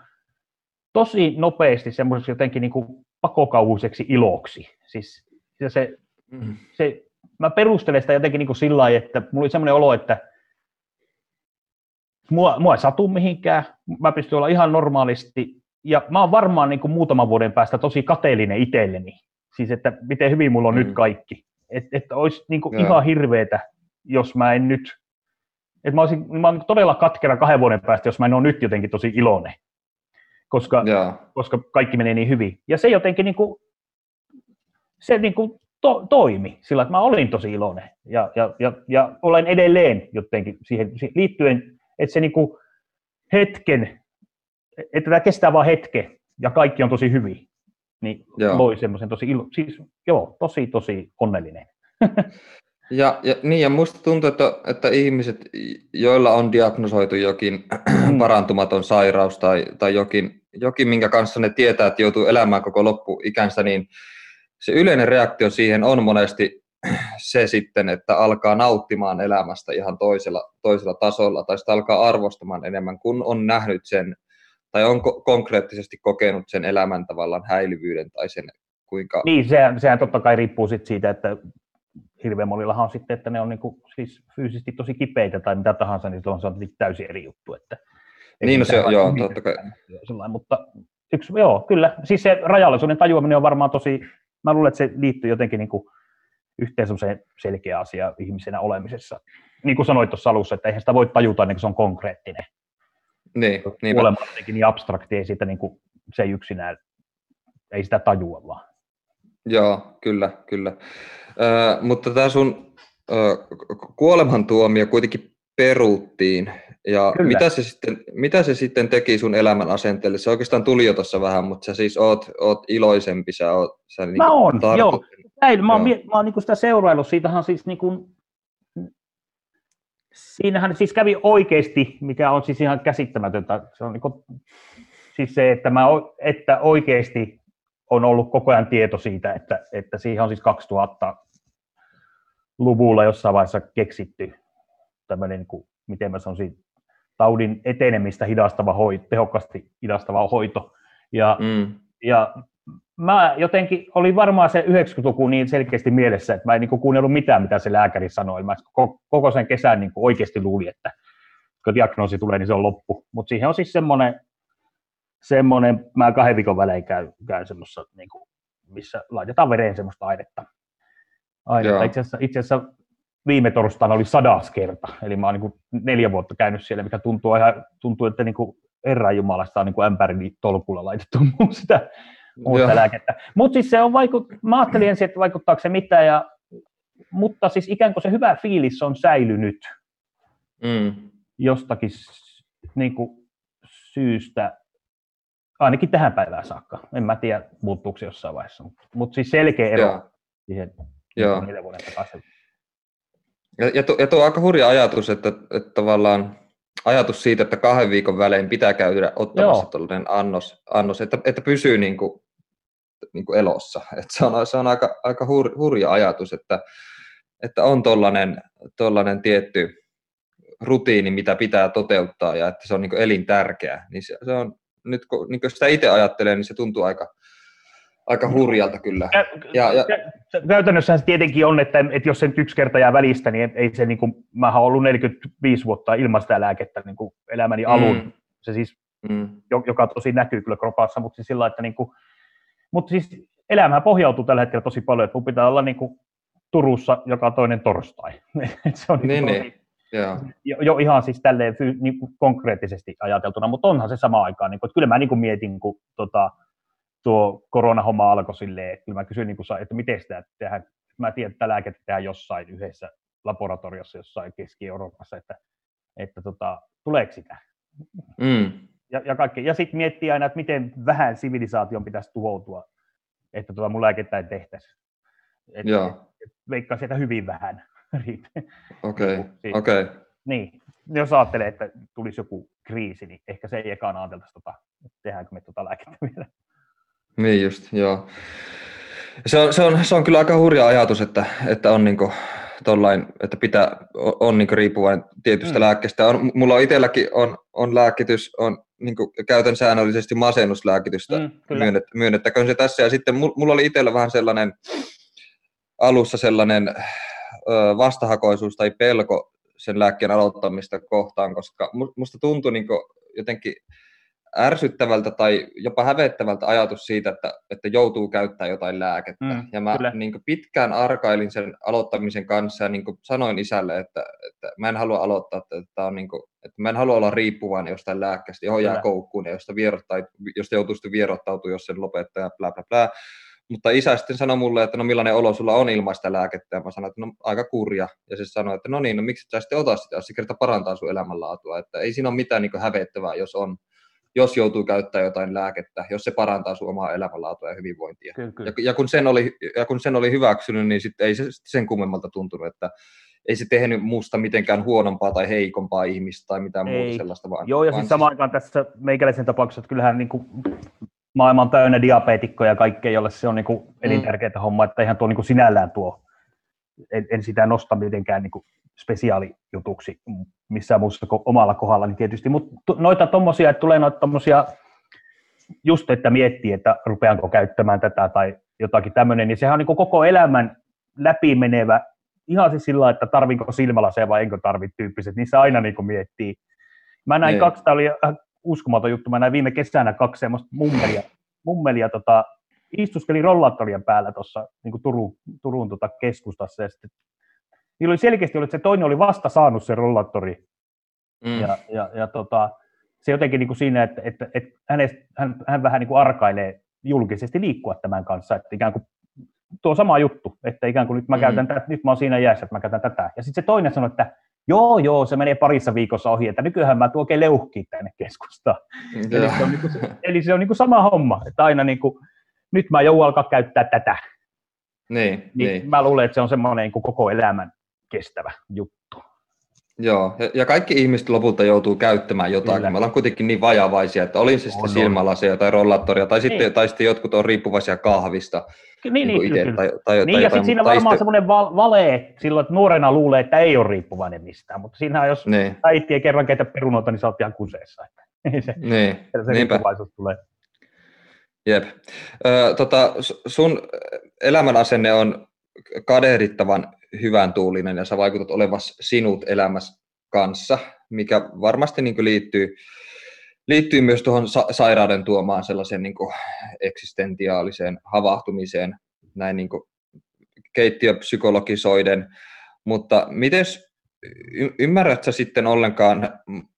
tosi nopeasti semmoiseksi jotenkin niin kuin pakokauhuiseksi iloksi. Siis se, se, mm. se, mä perustelen sitä jotenkin niin kuin sillä lailla, että mulla oli semmoinen olo, että mua, mua ei satu mihinkään, mä pystyn olla ihan normaalisti, ja mä oon varmaan niin kuin muutaman vuoden päästä tosi kateellinen itselleni, siis että miten hyvin mulla on mm. nyt kaikki. Että et olisi niin kuin ihan hirveetä, jos mä en nyt, että mä olisin mä olisin todella katkera kahden vuoden päästä, jos mä en ole nyt jotenkin tosi iloinen koska, koska kaikki menee niin hyvin. Ja se jotenkin niin kuin, se niin kuin to, toimi sillä, että mä olin tosi iloinen ja, ja, ja, ja olen edelleen jotenkin siihen, liittyen, että se niin kuin hetken, että tämä kestää vain hetke ja kaikki on tosi hyvin, niin joo. loi semmoisen tosi ilo, siis joo, tosi tosi onnellinen. Ja, ja, niin, ja musta tuntuu, että, että ihmiset, joilla on diagnosoitu jokin mm. parantumaton sairaus tai, tai jokin, jokin, minkä kanssa ne tietää, että joutuu elämään koko loppuikänsä, niin se yleinen reaktio siihen on monesti se sitten, että alkaa nauttimaan elämästä ihan toisella, toisella tasolla, tai sitä alkaa arvostamaan enemmän, kun on nähnyt sen, tai on ko- konkreettisesti kokenut sen elämän tavallaan häilyvyyden, tai sen kuinka... Niin, sehän, sehän totta kai riippuu sit siitä, että hirveän monillahan on sitten, että ne on niinku, siis fyysisesti tosi kipeitä tai mitä tahansa, niin se on täysin eri juttu. Että, niin, no se, joo, totta kai. Sellainen, mutta yksi, joo, kyllä. Siis se rajallisuuden tajuaminen on varmaan tosi, mä luulen, että se liittyy jotenkin niin kuin yhteen selkeä asia ihmisenä olemisessa. Niin kuin sanoit tuossa alussa, että eihän sitä voi tajuta ennen kuin se on konkreettinen. Niin, Kuolema on niin abstrakti, ei sitä niin kuin, se ei yksinään, ei sitä tajua vaan. Joo, kyllä, kyllä. Ö, mutta tämä sun ö, kuolemantuomio kuitenkin peruuttiin. Ja mitä se, sitten, mitä se sitten teki sun elämän asenteelle? Se oikeastaan tuli jo tuossa vähän, mutta sä siis oot, oot iloisempi, sä oot... Sä niin mä oon, tartut... joo. Näin, mä oon, joo. mä oon niin sitä seuraillut, siitähän siis niin kuin, siinähän siis kävi oikeasti, mikä on siis ihan käsittämätöntä, se on niin kuin, siis se, että, mä, että oikeasti on ollut koko ajan tieto siitä, että, että siihen on siis 2000-luvulla jossain vaiheessa keksitty tämmöinen, niin kuin, miten mä sanoisin, taudin etenemistä hidastava hoito, tehokkaasti hidastava hoito. Ja, mm. ja mä jotenkin, oli varmaan se 90-luku niin selkeästi mielessä, että mä en niin kuunnellut mitään, mitä se lääkäri sanoi. Mä koko sen kesän niin oikeasti luulin, että kun diagnoosi tulee, niin se on loppu. Mutta siihen on siis semmoinen, semmoinen mä kahden viikon välein käyn, käyn semmoisessa, niin kuin, missä laitetaan vereen semmoista ainetta. ainetta. Itse, asiassa, itse asiassa viime torstaina oli sadas kerta, eli mä oon niin neljä vuotta käynyt siellä, mikä tuntuu ihan, tuntuu, että niin kuin Herran Jumalasta on niin kuin ämpärin tolkulla laitettu muu sitä muuta lääkettä. Mutta siis se on vaikut, mä ajattelin ensin, että vaikuttaako se mitään, ja, mutta siis ikään kuin se hyvä fiilis on säilynyt mm. jostakin niin kuin syystä, ainakin tähän päivään saakka. En mä tiedä, muuttuuko se jossain vaiheessa, mutta siis selkeä ero Joo. siihen Joo. neljän vuoden takaisin. Ja, ja, tuo, ja tuo on aika hurja ajatus, että, että tavallaan ajatus siitä, että kahden viikon välein pitää käydä ottamassa tällainen annos, annos että, että pysyy niin kuin, niin kuin elossa. Että se on, se on aika, aika hur, hurja ajatus, että, että on tollainen tietty rutiini, mitä pitää toteuttaa ja että se on niin elintärkeä. Niin se, se on, nyt kun niin kun sitä itse ajattelee, niin se tuntuu aika, aika hurjalta kyllä. Ja, ja, Käytännössä se tietenkin on, että, että jos se nyt yksi kerta jää välistä, niin ei se, niin kuin, mä oon ollut 45 vuotta ilman sitä lääkettä niin kuin elämäni mm. alun, se siis, mm. joka tosi näkyy kyllä kropassa, mutta siis sillä että niin kuin, mutta siis elämä pohjautuu tällä hetkellä tosi paljon, että mun pitää olla niin kuin Turussa joka toinen torstai. se on niin, niin, niin. Jo, jo, ihan siis tälleen niin kuin konkreettisesti ajateltuna, mutta onhan se sama aikaan, niin kuin, että kyllä mä niin kuin mietin, kun tota, tuo koronahomma alkoi silleen, että mä kysyin, niin kuin, että miten sitä tehdään. Mä tiedän, että lääkettä tehdään jossain yhdessä laboratoriossa jossain Keski-Euroopassa, että, että tota, tuleeko sitä. Mm. Ja, ja, kaikki. ja sitten miettii aina, että miten vähän sivilisaation pitäisi tuhoutua, että tota mun lääkettä ei tehtäisi. Et, Joo. Et, veikkaan sieltä hyvin vähän. Okei, okay. Niin okei. Okay. Niin, jos ajattelee, että tulisi joku kriisi, niin ehkä se ei ekaan ajateltaisi, tota, että tehdäänkö me tuota lääkettä vielä. Niin just, joo. Se on, se on, se on kyllä aika hurja ajatus, että, että on niinku tollain, että pitää, on niinku riippuvainen tietystä mm. lääkkeestä. On, mulla on itselläkin on, on lääkitys, on niinku, käytän säännöllisesti masennuslääkitystä, mm, myönnet, myönnettäköön se tässä. Ja sitten mulla oli itsellä vähän sellainen, alussa sellainen ö, vastahakoisuus tai pelko sen lääkkeen aloittamista kohtaan, koska musta tuntui niinku jotenkin ärsyttävältä tai jopa hävettävältä ajatus siitä, että, että joutuu käyttämään jotain lääkettä. Mm, ja mä niin pitkään arkailin sen aloittamisen kanssa ja niin sanoin isälle, että, että mä en halua aloittaa, että, että, on niin kuin, että mä en halua olla riippuvainen jostain lääkkeestä, johon jää koukkuun ja josta, vierottaa, josta joutuu sitten vierottautua, jos sen lopettaa ja bla bla bla. Mutta isä sitten sanoi mulle, että no millainen olo sulla on ilmaista lääkettä, ja mä sanoin, että no aika kurja. Ja se sanoi, että no niin, no miksi sä sitten ota sitä, jos se kerta parantaa sun elämänlaatua, että ei siinä ole mitään niin hävettävää, jos on jos joutuu käyttämään jotain lääkettä, jos se parantaa sun omaa elämänlaatua ja hyvinvointia. Kyllä, kyllä. Ja, ja, kun sen oli, ja kun sen oli hyväksynyt, niin sitten ei se sen kummemmalta tuntunut, että ei se tehnyt muusta mitenkään huonompaa tai heikompaa ihmistä tai mitään Ei. muuta sellaista. Vaan, Joo, ja vaan siis samaan aikaan tässä meikäläisen tapauksessa, että kyllähän niin kuin maailma on täynnä diabeetikkoja ja kaikkea, jolle se on niin kuin elintärkeää homma, että ihan tuo niin kuin sinällään tuo, en, en sitä nosta mitenkään niin kuin spesiaalijutuksi missään muussa kuin omalla kohdalla, niin tietysti, mutta noita tommosia, että tulee noita tommosia, just että miettii, että rupeanko käyttämään tätä tai jotakin tämmöinen, niin sehän on niin koko elämän läpimenevä, ihan siis sillä että tarvinko silmälaseja vai enkö tarvitse tyyppiset, niin se aina niin miettii. Mä näin Niin. kaksi, tämä oli uskomaton juttu, mä näin viime kesänä kaksi semmoista mummelia, mummelia tota, istuskeli rollaattorien päällä tuossa niin Turun, Turun tota keskustassa ja sitten niillä oli selkeästi ollut, että se toinen oli vasta saanut sen rollaattori mm, ja, ja, ja tota, se jotenkin niin kuin siinä, että, että, että hänestä, hän, hän vähän niin kuin arkailee julkisesti liikkua tämän kanssa, että ikään kuin tuo sama juttu, että ikään kuin nyt mä Mm. käytän tätä, nyt mä oon siinä jäässä, että mä käytän tätä. Ja sitten se toinen sanoi, että joo, joo, se menee parissa viikossa ohi, että nykyään mä tuon oikein leuhkia tänne keskustaan. Eli se on, niin kuin, eli se on niin kuin sama homma, että aina niin kuin, nyt mä joudun alkaa käyttää tätä. niin, Niin, niin. mä luulen, että se on semmoinen koko elämän kestävä juttu. Joo, ja, ja kaikki ihmiset lopulta joutuu käyttämään jotain, Kyllä. kun me ollaan kuitenkin niin vajavaisia, että oli se sitten On, on. silmälaseja tai rollaattoria, tai sitten, Niin. tai sitten jotkut on riippuvaisia kahvista, Niin, niin, niin, niin itse, tai, tai, Niin, tai ja sitten siinä tai varmaan semmoinen val- vale silloin, että nuorena luulee, että ei ole riippuvainen mistään, mutta siinähän jos Niin, äiti ei kerran keitä perunoita, niin sä oot ihan kuseessa. Että ei se, niin, se niinpä. riippuvaisuus tulee. Jep. Ö, tota, sun elämänasenne on kadehdittavan hyvän tuulinen ja sä vaikutat olevas sinut elämässä kanssa, mikä varmasti niin liittyy, liittyy myös tuohon sa- sairauden tuomaan sellaisen niin eksistentiaaliseen havahtumiseen, näin niin keittiöpsykologisoiden, mutta miten ymmärrät sä sitten ollenkaan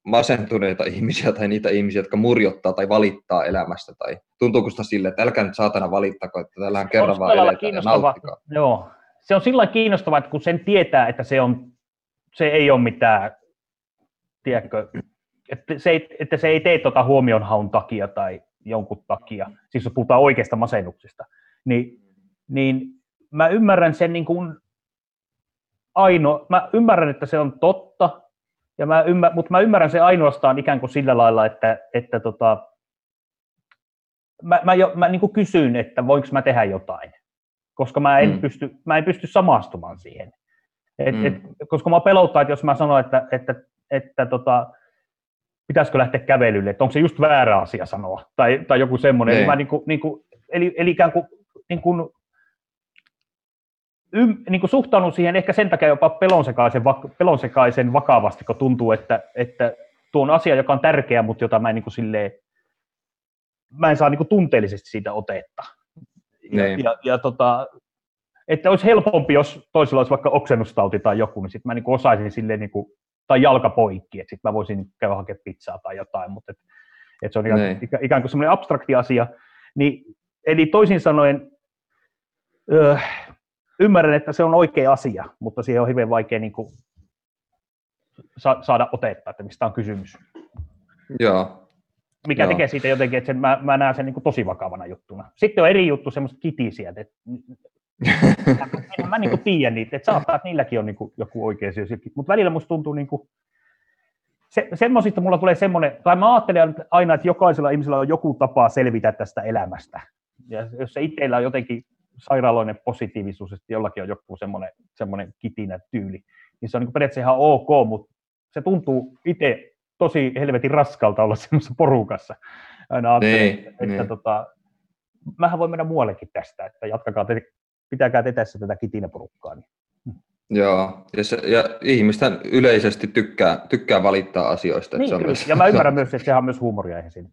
masentuneita ihmisiä tai niitä ihmisiä, jotka murjottaa tai valittaa elämästä? Tai tuntuuko sitä sille, että älkää nyt saatana valittako, että täällähän kerran On vaan eletään ja nauttikaa. Joo. Se on sillä kiinnostavaa, että kun sen tietää, että se, on, se ei ole mitään, tiedätkö, että se ei, että se ei tee tuota huomionhaun takia tai jonkun takia, siis jos puhutaan oikeasta masennuksesta, niin, niin mä ymmärrän sen niin kuin aino, mä ymmärrän, että se on totta, ja mä ymmär, mutta mä ymmärrän sen ainoastaan ikään kuin sillä lailla, että, että tota, mä, mä, jo, mä niin kuin kysyn, että voinko mä tehdä jotain, koska mä en, Mm. pysty, mä en pysty samastumaan siihen. Et, Mm. et, koska mä pelottaa, että jos mä sanon, että, että, että tota, pitäisikö lähteä kävelylle, että onko se just väärä asia sanoa, tai, tai joku semmoinen. Niin. Eli, mä niin kuin, niin kuin, eli, eli ikään kuin, niin kuin ym, niin kuin suhtaudun siihen ehkä sen takia jopa pelonsekaisen, pelonsekaisen vakavasti, kun tuntuu, että, että tuo on asia, joka on tärkeä, mutta jota mä en niin kuin silleen, mä en saa niin kuin tunteellisesti siitä otetta. Ja, Niin. ja, ja tota, että olisi helpompi, jos toisella olisi vaikka oksennustauti tai joku, niin sitten mä niin kuin osaisin silleen, niin kuin, tai jalkapoikki, että sitten mä voisin käydä hakemaan pizzaa tai jotain, mutta et, et se on ikään, ikään, ikään kuin semmoinen abstrakti asia. Niin, eli toisin sanoen, öö, ymmärrän, että se on oikea asia, mutta siihen on hyvin vaikea niin kuin, sa- saada otetta, että mistä on kysymys. Joo, Mikä Joo. tekee siitä jotenkin, että sen, mä, mä näen sen niin kuin tosi vakavana juttuna. Sitten on eri juttu semmoiset kitisiät, että en mä niin kuin tiedä niitä, että saattaa, että niilläkin on niin kuin joku oikea syy. Mutta välillä musta tuntuu niin kuin, se, semmoisista mulla tulee semmoinen, tai mä ajattelen aina, että jokaisella ihmisellä on joku tapa selvitä tästä elämästä. Ja jos se itsellä on jotenkin sairaaloinen positiivisuus, että jollakin on joku semmoinen, semmoinen kitinä tyyli, niin se on niin periaatteessa ihan ok, mutta se tuntuu itse tosi helvetin raskalta olla semmoisessa porukassa. Aina ajattelen, Niin, että, että niin. tota, mähän voi mennä muuallekin tästä, että jatkakaa, te, pitäkää te tässä tätä kitinäporukkaa. Niin. joo. Ja, se, ja ihmisten yleisesti tykkää, tykkää valittaa asioista. että Niin, se on kyllä. myös- ja mä ymmärrän myös, että sehän on myös huumoria eihän siinä.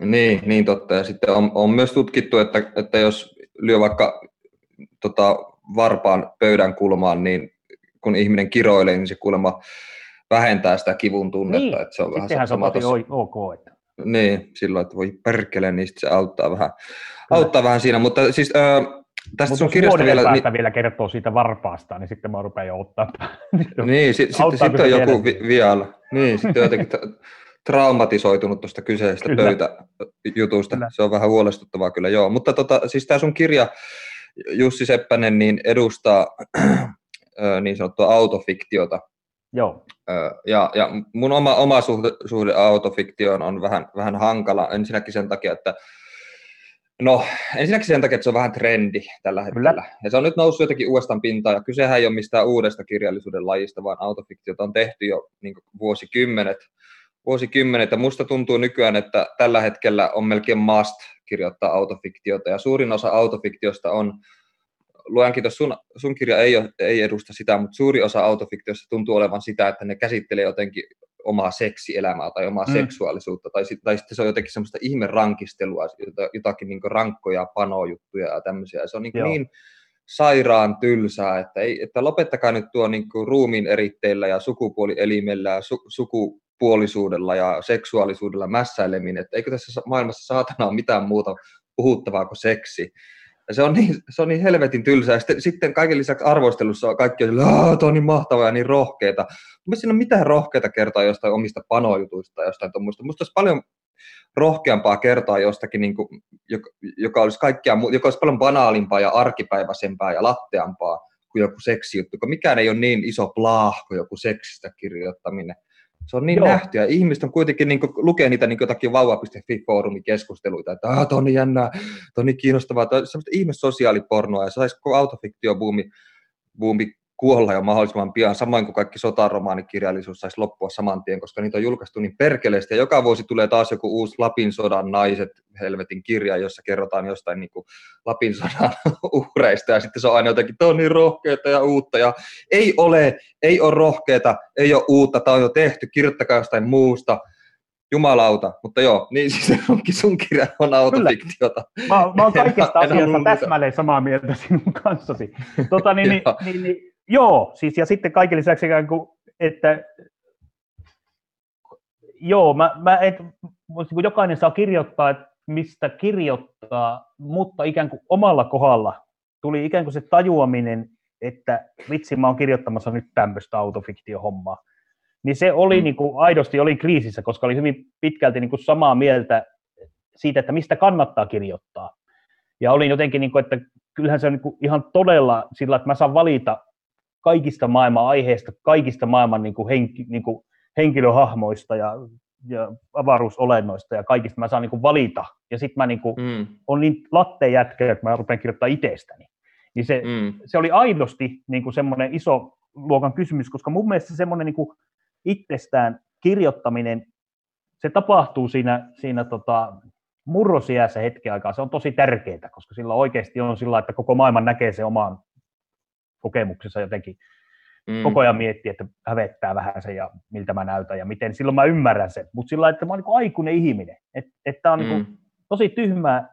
Niin, niin totta. Ja sitten on, on myös tutkittu, että, että jos lyö vaikka tota, varpaan pöydän kulmaan, niin kun ihminen kiroilee, niin se kuulemma vähentää sitä kivun tunnetta. Niin, että se on vähän Sittenhän se on ok. Että. Niin, silloin, että voi perkele, niin sit se auttaa vähän, auttaa vähän siinä. Mutta siis äh, tästä Mutta sun kirjasta vielä... päästä vielä kertoo siitä varpaasta, niin sitten mä rupean jo ottaa. Niin, niin sit, sitten, Auttaako sitten on joku vi, vielä. Niin, sitten jotenkin, traumatisoitunut tuosta kyseisestä Kyllä. pöytäjutusta. Kyllä. Se on vähän huolestuttavaa kyllä, joo. Mutta tota, siis tämä sun kirja, Jussi Seppänen, niin edustaa niin sanottua autofiktiota. Joo, Ja, ja mun oma, oma suhde, suhde autofiktioon on vähän, vähän hankala. Ensinnäkin sen takia, että No, ensinnäkin sen takia, että se on vähän trendi tällä hetkellä. Kyllä. Ja se on nyt noussut jotenkin uudestaan pintaan, ja kysehän ei ole mistään uudesta kirjallisuuden lajista, vaan autofiktiota on tehty jo niin vuosikymmenet. Vuosikymmenet. Ja musta tuntuu nykyään, että tällä hetkellä on melkein must kirjoittaa autofiktiota, ja suurin osa autofiktiosta on, luenkin tuossa sun, sun kirja ei, ole, ei edusta sitä, mutta suuri osa autofiktiosta tuntuu olevan sitä, että ne käsittelee jotenkin omaa seksielämää tai omaa Mm. seksuaalisuutta, tai, sit, tai sitten se on jotenkin semmoista ihmerankistelua, jota, jotakin niin rankoja panojuttuja ja tämmöisiä. Ja se on niin, Joo. niin sairaan tylsää, että, ei, että lopettakaa nyt tuo niin ruumiin eritteillä ja sukupuolielimellä ja su, sukupuolisuudella ja seksuaalisuudella mässäileminen, että eikö tässä sa- maailmassa saatana ole mitään muuta puhuttavaa kuin seksi. Ja se on niin, se on niin helvetin tylsää. Sitten, sitten kaiken lisäksi arvostelussa on kaikki sillä, "Aa, tuo on niin mahtavaa ja niin rohkeita. Mutta siinä on mitään rohkeita kertaa jostain omista panojutuista tai jostain tuommoista. Musta olisi paljon rohkeampaa kertaa jostakin, niin kuin, joka, joka, olisi kaikkia, mu- joka olisi paljon banaalimpaa ja arkipäiväisempää ja latteampaa kuin joku seksijuttu, kun mikään ei ole niin iso plaah kuin joku seksistä kirjoittaminen. Se on niin Joo. Nähty ja ihmiset on kuitenkin niin kuin, lukee niitä niin jotakin vauva.fi-foorumikeskusteluita, että "Ah, tuo on niin jännää, tuo on niin kiinnostavaa, tuo on semmoista ihme sosiaalipornoa ja se saisi koko autofiktiobuumi buumi kuolla jo mahdollisimman pian, samoin kuin kaikki sotaromaanikirjallisuus saisi loppua saman tien, koska niitä on julkaistu niin perkeleesti, ja joka vuosi tulee taas joku uusi Lapin sodan naiset, helvetin kirja, jossa kerrotaan jostain niin kuin Lapin sodan uhreista, ja sitten se on aina jotenkin, tämä on niin rohkeata ja uutta, ja ei ole, ei ole rohkeata, ei ole uutta, tämä on jo tehty, kirjoittakaa jostain muusta, jumalauta, mutta joo, niin siis onkin sun kirja on autofiktiota. Mä, mä oon kaikista asioista täsmälleen samaa mieltä sinun kanssasi. Tota, niin, niin, Joo. niin, niin, joo, siis ja sitten kaiken lisäksi ikään kuin, että joo, mä, mä et, kun jokainen saa kirjoittaa, että mistä kirjoittaa, mutta ikään kuin omalla kohdalla tuli ikään kuin se tajuaminen, että vitsi, mä oon kirjoittamassa nyt tämmöistä autofiktiohommaa. Niin se oli Mm. niin kuin, aidosti oli kriisissä, koska oli hyvin pitkälti niin kuin samaa mieltä siitä, että mistä kannattaa kirjoittaa. Ja olin jotenkin, niin kuin, että kyllähän se on niin kuin ihan todella sillä, että mä saan valita kaikista maailman aiheista, kaikista maailman niin kuin henki, niin kuin henkilöhahmoista ja, ja avaruusolennoista ja kaikista mä saan niin kuin valita. Ja sitten mä niin kuin, Mm, on niin latteen jätkä, että mä rupean kirjoittaa itsestäni. Niin se, mm, se oli aidosti niin kuin semmoinen iso luokan kysymys, koska mun mielestä semmoinen niin kuin itsestään kirjoittaminen, se tapahtuu siinä, siinä tota, murrosiässä hetken aikaa. Se on tosi tärkeää, koska sillä oikeasti on sillä, että koko maailma näkee se oman kokemuksensa jotenkin. mm. Koko ajan miettii, että hävettää vähän se ja miltä mä näytän ja miten. Silloin mä ymmärrän sen. Mutta sillä lailla, että mä oon niin aikuinen ihminen. Että et on niin Mm. tosi tyhmää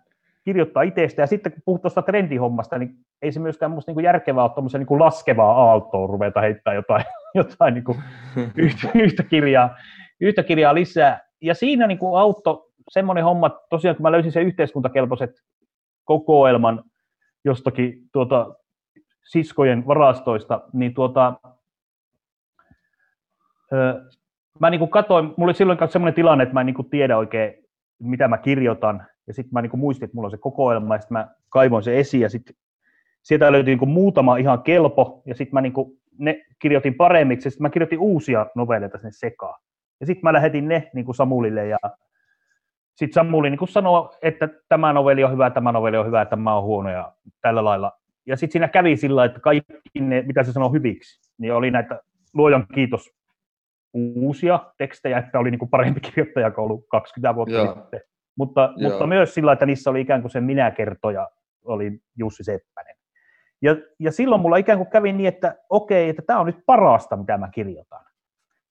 kirjoittaa itsestä. Ja sitten kun puhut tuosta trendihommasta, niin ei se myöskään musta niin järkevää ole tuommoisen niin laskevaa aaltoon ruveta heittää jotain, jotain niin yhtä, yhtä, kirjaa, yhtä kirjaa lisää. Ja siinä niin kuin auttoi semmoinen homma, tosiaan kun mä löysin sen yhteiskuntakelpoiset kokoelman jostakin tuota, siskojen varastoista, niin tuota, ö, mä niin kuin katsoin, mulla oli silloin semmoinen tilanne, että mä en niin kuin tiedä oikein, mitä mä kirjoitan, ja sitten mä niin kuin muistin, että mulla on se kokoelma, ja sitten mä kaivoin se esiin, ja sitten sieltä löytyi niin kuin muutama ihan kelpo, ja sitten mä niin kuin ne kirjoitin paremmiksi, ja sitten mä kirjoitin uusia novelleita sinne sekaan. Ja sitten mä lähetin ne niin kuin Samulille, ja sitten Samuli niin sanoi, että tämä novelli on hyvä, tämä novelli on hyvä, tämä on huono, ja tällä lailla. Ja sitten siinä kävi sillä, että kaikki ne, mitä se sanoi hyviksi, niin oli näitä luojan kiitos uusia tekstejä, että oli niin kuin parempi kirjoittaja kuin ollut 20 vuotta Joo. sitten. Mutta, Joo. mutta myös sillä, että niissä oli ikään kuin se minäkertoja, oli Jussi Seppänen. Ja, ja silloin mulla ikään kuin kävi niin, että okei, että tämä on nyt parasta, mitä mä kirjoitan.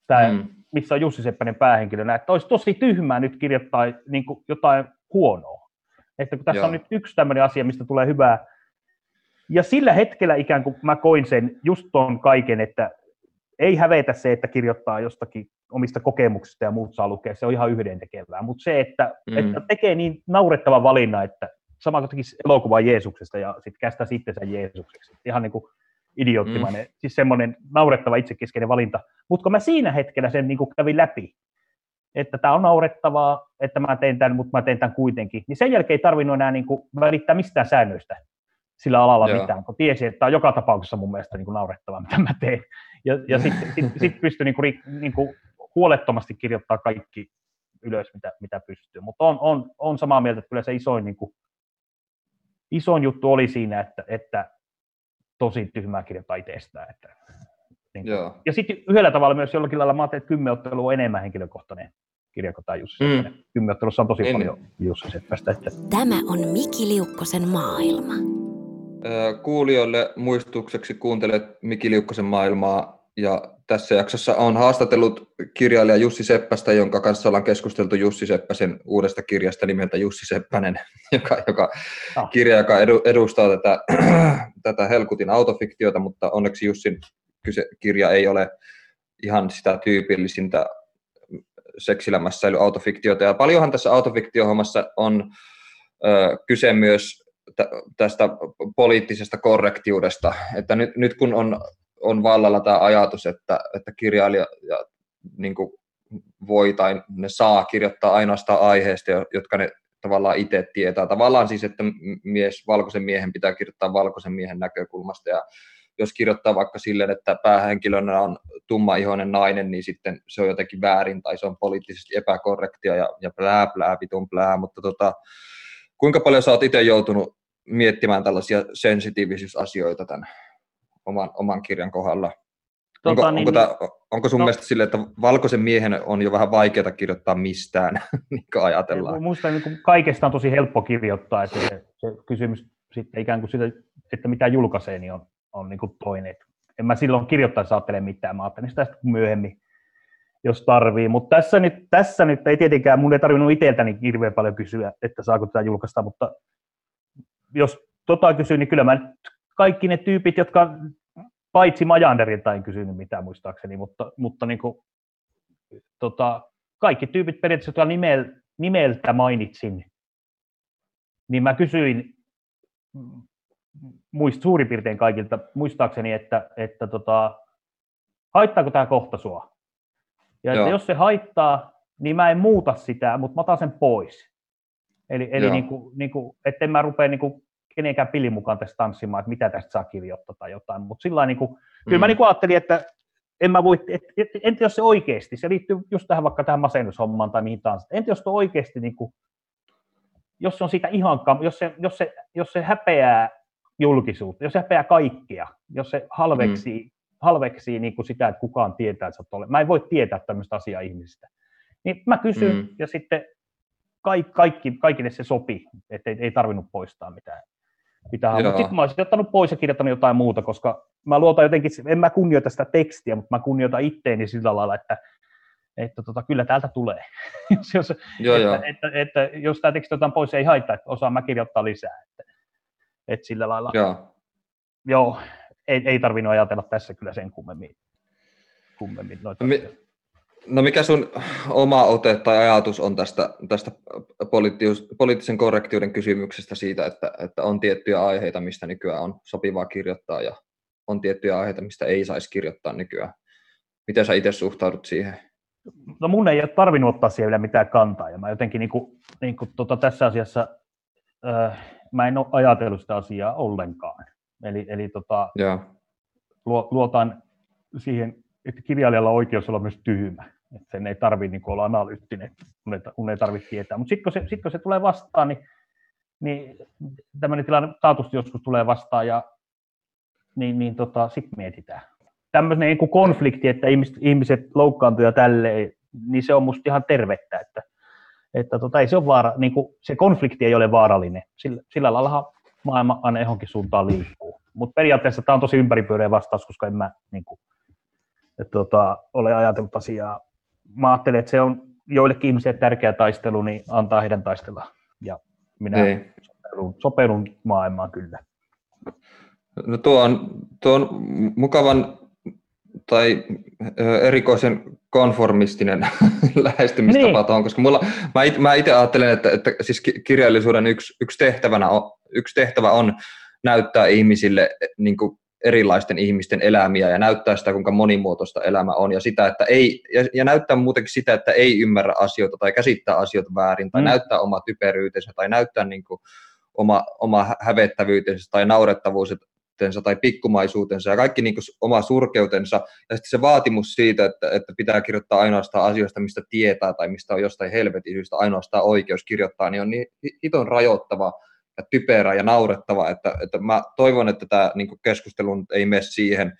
Tämä, Mm. missä on Jussi Seppänen päähenkilönä, että olisi tosi tyhmää nyt kirjoittaa niin kuin jotain huonoa. Että kun tässä Joo. on nyt yksi tämmöinen asia, mistä tulee hyvää. Ja sillä hetkellä ikään kuin mä koin sen just ton kaiken, että ei hävetä se, että kirjoittaa jostakin omista kokemuksista ja muut saa lukea, se on ihan yhdentekevää. Mutta se, että, Mm. että tekee niin naurettava valinnan, että sama kuin tekisi elokuvan Jeesuksesta ja sitten kästää itsensä Jeesukseksi. Ihan niin kuin idioottimainen, mm. siis semmoinen naurettava itsekeskeinen valinta. Mutta kun mä siinä hetkellä sen niin kuin kävin läpi, että tämä on naurettavaa, että mä teen tämän, mutta mä teen tämän kuitenkin. Niin sen jälkeen ei tarvinnut enää niin kuin välittää mistään säännöistä sillä alalla Joo. mitään, kun tiesi, että tämä on joka tapauksessa mun mielestä niin kuin naurettavaa, mitä mä teen. Ja, ja sitten sit, sit pystyi niin kuin, niin kuin huolettomasti kirjoittaa kaikki ylös, mitä, mitä pystyy. Mutta on, on, on samaa mieltä, että kyllä se isoin, niin kuin, isoin juttu oli siinä, että, että tosi tyhmää kirjoittaa itsestään. Että, niin kuin. Joo. Ja sitten yhdellä tavalla myös jollakin lailla mä ajattelin, että kymmeniottelu on enemmän henkilökohtainen kirja kuin tämä Jussi mm. Kymmenottelussa on tosi en. paljon Jussi Seppästä. Että... Tämä on Miki Liukkosen maailma. Kuulijoille muistukseksi kuuntelet Miki Liukkosen maailmaa ja tässä jaksossa on haastatellut kirjailija Jussi Seppästä, jonka kanssa ollaan keskusteltu Jussi Seppäsen uudesta kirjasta nimeltä Jussi Seppänen, joka, joka oh. kirja, joka edu, edustaa tätä, tätä Helkutin autofiktiota, mutta onneksi Jussin kyse, kirja ei ole ihan sitä tyypillisintä seksilämässä autofiktiota. Ja paljonhan tässä autofiktiohommassa on ö, kyse myös tästä poliittisesta korrektiudesta, että nyt, nyt kun on on vallalla tämä ajatus, että, että kirjailija ja, niin kuin voi tai ne saa kirjoittaa ainoastaan aiheesta, jotka ne tavallaan itse tietää. Tavallaan siis, että mies, valkoisen miehen pitää kirjoittaa valkoisen miehen näkökulmasta ja jos kirjoittaa vaikka silleen, että päähenkilönä on tummaihoinen nainen, niin sitten se on jotenkin väärin tai se on poliittisesti epäkorrektia ja, ja plää, plää, vitun plää, mutta tota, kuinka paljon sä oot itse joutunut miettimään tällaisia sensitiivisyysasioita tämän oman, oman kirjan kohdalla. Tota, onko, niin, onko, tämä, onko sun no, mielestä sille, että valkoisen miehen on jo vähän vaikeaa kirjoittaa mistään, niin kuin ajatellaan? Minusta niin kaikesta on tosi helppo kirjoittaa, että se, se kysymys sitten ikään kuin sitä, että mitä julkaisee, niin on, on niin kuin toinen. En mä silloin kirjoittaessa ajattele mitään, mä ajattelen sitä myöhemmin, jos tarvii. Mutta tässä nyt, tässä nyt ei tietenkään, mun ei tarvinnut itseltäni hirveän paljon kysyä, että saako tätä julkaista, mutta jos tota kysyy, niin kyllä mä kaikki ne tyypit, jotka paitsi Majanderilta en kysynyt mitään muistaakseni, mutta, mutta niin kuin, tota, kaikki tyypit periaatteessa, jotka nimel, nimeltä mainitsin, niin mä kysyin muist, suurin piirtein kaikilta, muistaakseni, että, että tota, haittaako tämä kohta sua? Ja että jos se haittaa, niin mä en muuta sitä, mutta mä otan sen pois. Eli, eli niin kuin, niin kuin, että en mä rupea niin kuin kenenkään pilin mukaan tässä tanssimaan, että mitä tästä saa kirjoittaa tai jotain, mutta sillä niin kuin, mm. kyllä mä mm. niin kuin ajattelin, että en mä voi, et, et, entä jos se oikeasti, se liittyy just tähän vaikka tähän masennushommaan tai mihin tahansa, entä jos se oikeasti, niin kuin, jos se on siitä ihan, jos se, jos se, jos se häpeää julkisuutta, jos se häpeää kaikkea, jos se halveksii, mm. Halveksii niin kuin sitä, että kukaan tietää, että sä olet Mä en voi tietää tämmöistä asiaa ihmisistä. Niin mä kysyn mm. ja sitten kaikki, kaikki, kaikille se sopi, että ei, ei tarvinnut poistaa mitään mitä Mutta sitten mä olisin ottanut pois ja kirjoittanut jotain muuta, koska mä luotan jotenkin, en mä kunnioita sitä tekstiä, mutta mä kunnioitan itteeni sillä lailla, että, että tota, kyllä täältä tulee. jos, joo, että, joo. Että, että, että, jos tämä teksti otetaan pois, ei haittaa, että osaan mä kirjoittaa lisää. Että, että sillä lailla, joo, joo ei, ei tarvinnut ajatella tässä kyllä sen kummemmin. kummemmin noita no, mi- No mikä sun oma ote tai ajatus on tästä, tästä poliittisen korrektiuden kysymyksestä siitä, että, että on tiettyjä aiheita, mistä nykyään on sopivaa kirjoittaa ja on tiettyjä aiheita, mistä ei saisi kirjoittaa nykyään. Miten sä itse suhtaudut siihen? No mun ei ole tarvinnut ottaa siihen vielä mitään kantaa ja mä jotenkin niin kuin, niin kuin tota tässä asiassa äh, mä en ole ajatellut sitä asiaa ollenkaan. Eli, eli tota, luotan siihen, että kirjailijalla on oikeus olla myös tyhmä. Että sen ei tarvitse niin olla analyyttinen, kun ei, tarvitse tietää. Mutta sitten kun, se, sit, kun se tulee vastaan, niin, niin tämmöinen tilanne taatusti joskus tulee vastaan ja niin, niin tota, sitten mietitään. Tämmöinen niin konflikti, että ihmiset, ihmiset loukkaantuu ja tälleen, niin se on musta ihan tervettä, että, että tota, ei se, vaara, niin kuin, se konflikti ei ole vaarallinen. Sillä, sillä lailla maailma aina johonkin suuntaan liikkuu. Mutta periaatteessa tämä on tosi ympäripyöreä vastaus, koska en mä niin kuin, että, tota, ole ajatellut asiaa mä ajattelen, että se on joillekin ihmisille tärkeä taistelu, niin antaa heidän taistella. Ja minä niin. sopeudun, sopeudun maailmaan kyllä. No tuo on, tuo on mukavan tai erikoisen konformistinen lähestymistapa niin. tuohon, koska mulla, mä, it, mä itse ajattelen, että, että siis kirjallisuuden yksi, yksi, tehtävänä on, yksi tehtävä on näyttää ihmisille niin kuin erilaisten ihmisten elämiä ja näyttää sitä, kuinka monimuotoista elämä on ja, sitä, että ei, ja, ja näyttää muutenkin sitä, että ei ymmärrä asioita tai käsittää asioita väärin tai mm. näyttää oma typeryytensä tai näyttää niin kuin oma, oma hävettävyytensä tai naurettavuutensa tai pikkumaisuutensa ja kaikki niin kuin oma surkeutensa ja sitten se vaatimus siitä, että, että pitää kirjoittaa ainoastaan asioista, mistä tietää tai mistä on jostain helvetisyystä ainoastaan oikeus kirjoittaa, niin on niin hiton rajoittava ja typerä ja naurettava, että, että mä toivon, että tämä niin keskustelu ei mene siihen,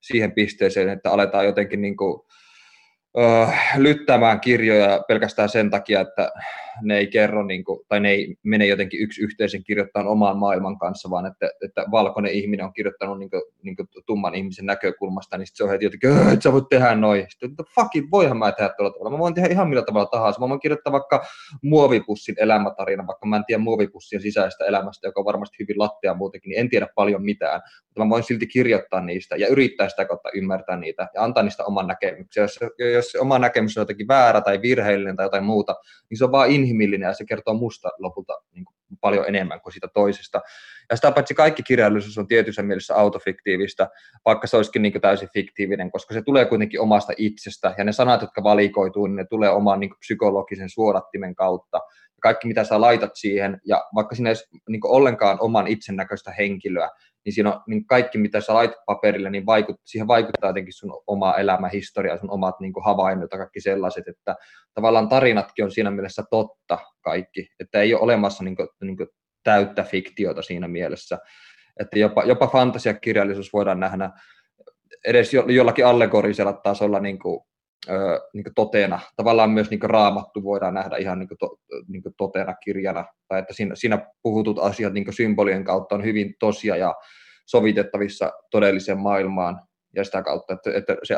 siihen pisteeseen, että aletaan jotenkin niin kuin, lyttämään kirjoja pelkästään sen takia, että ne ei kerro, niin kuin, tai ne ei mene jotenkin yksi yhteisen kirjoittamaan omaan maailman kanssa, vaan että, että valkoinen ihminen on kirjoittanut niin kuin, niin kuin tumman ihmisen näkökulmasta, niin sitten se on heti jotenkin, että sä voit tehdä noin. Sitten, että fuck it, voihan mä tehdä tuolla tavalla. Mä voin tehdä ihan millä tavalla tahansa. Mä voin kirjoittaa vaikka muovipussin elämätarina, vaikka mä en tiedä muovipussien sisäistä elämästä, joka on varmasti hyvin lattia muutenkin, niin en tiedä paljon mitään. Mutta mä voin silti kirjoittaa niistä ja yrittää sitä kautta ymmärtää niitä ja antaa niistä oman näkemyksen. Jos, jos se oma näkemys on jotenkin väärä tai virheellinen tai jotain muuta, niin se on vaan inhimillinen ja se kertoo musta lopulta niin kuin paljon enemmän kuin siitä toisesta. Ja sitä paitsi kaikki kirjallisuus on tietyssä mielessä autofiktiivistä, vaikka se olisikin niin täysin fiktiivinen, koska se tulee kuitenkin omasta itsestä, ja ne sanat, jotka valikoituu, niin ne tulee oman niin psykologisen suodattimen kautta. Ja kaikki, mitä sä laitat siihen, ja vaikka sinä ei niin ollenkaan oman itsen näköistä henkilöä, niin siinä on niin kaikki, mitä sä laitat paperille, niin vaikut, siihen vaikuttaa jotenkin sun oma elämä, historia, sun omat niin havainnot ja kaikki sellaiset, että tavallaan tarinatkin on siinä mielessä totta kaikki, että ei ole olemassa niin kuin, niin kuin täyttä fiktiota siinä mielessä, että jopa, jopa fantasiakirjallisuus voidaan nähdä. Edes jo, jollakin allegorisella tasolla niin kuin, niin kuin totena. Tavallaan myös niin raamattu voidaan nähdä ihan niin to, niin kuin totena kirjana, tai että siinä, siinä puhutut asiat niin symbolien kautta on hyvin tosia ja sovitettavissa todelliseen maailmaan, ja sitä kautta, että, että se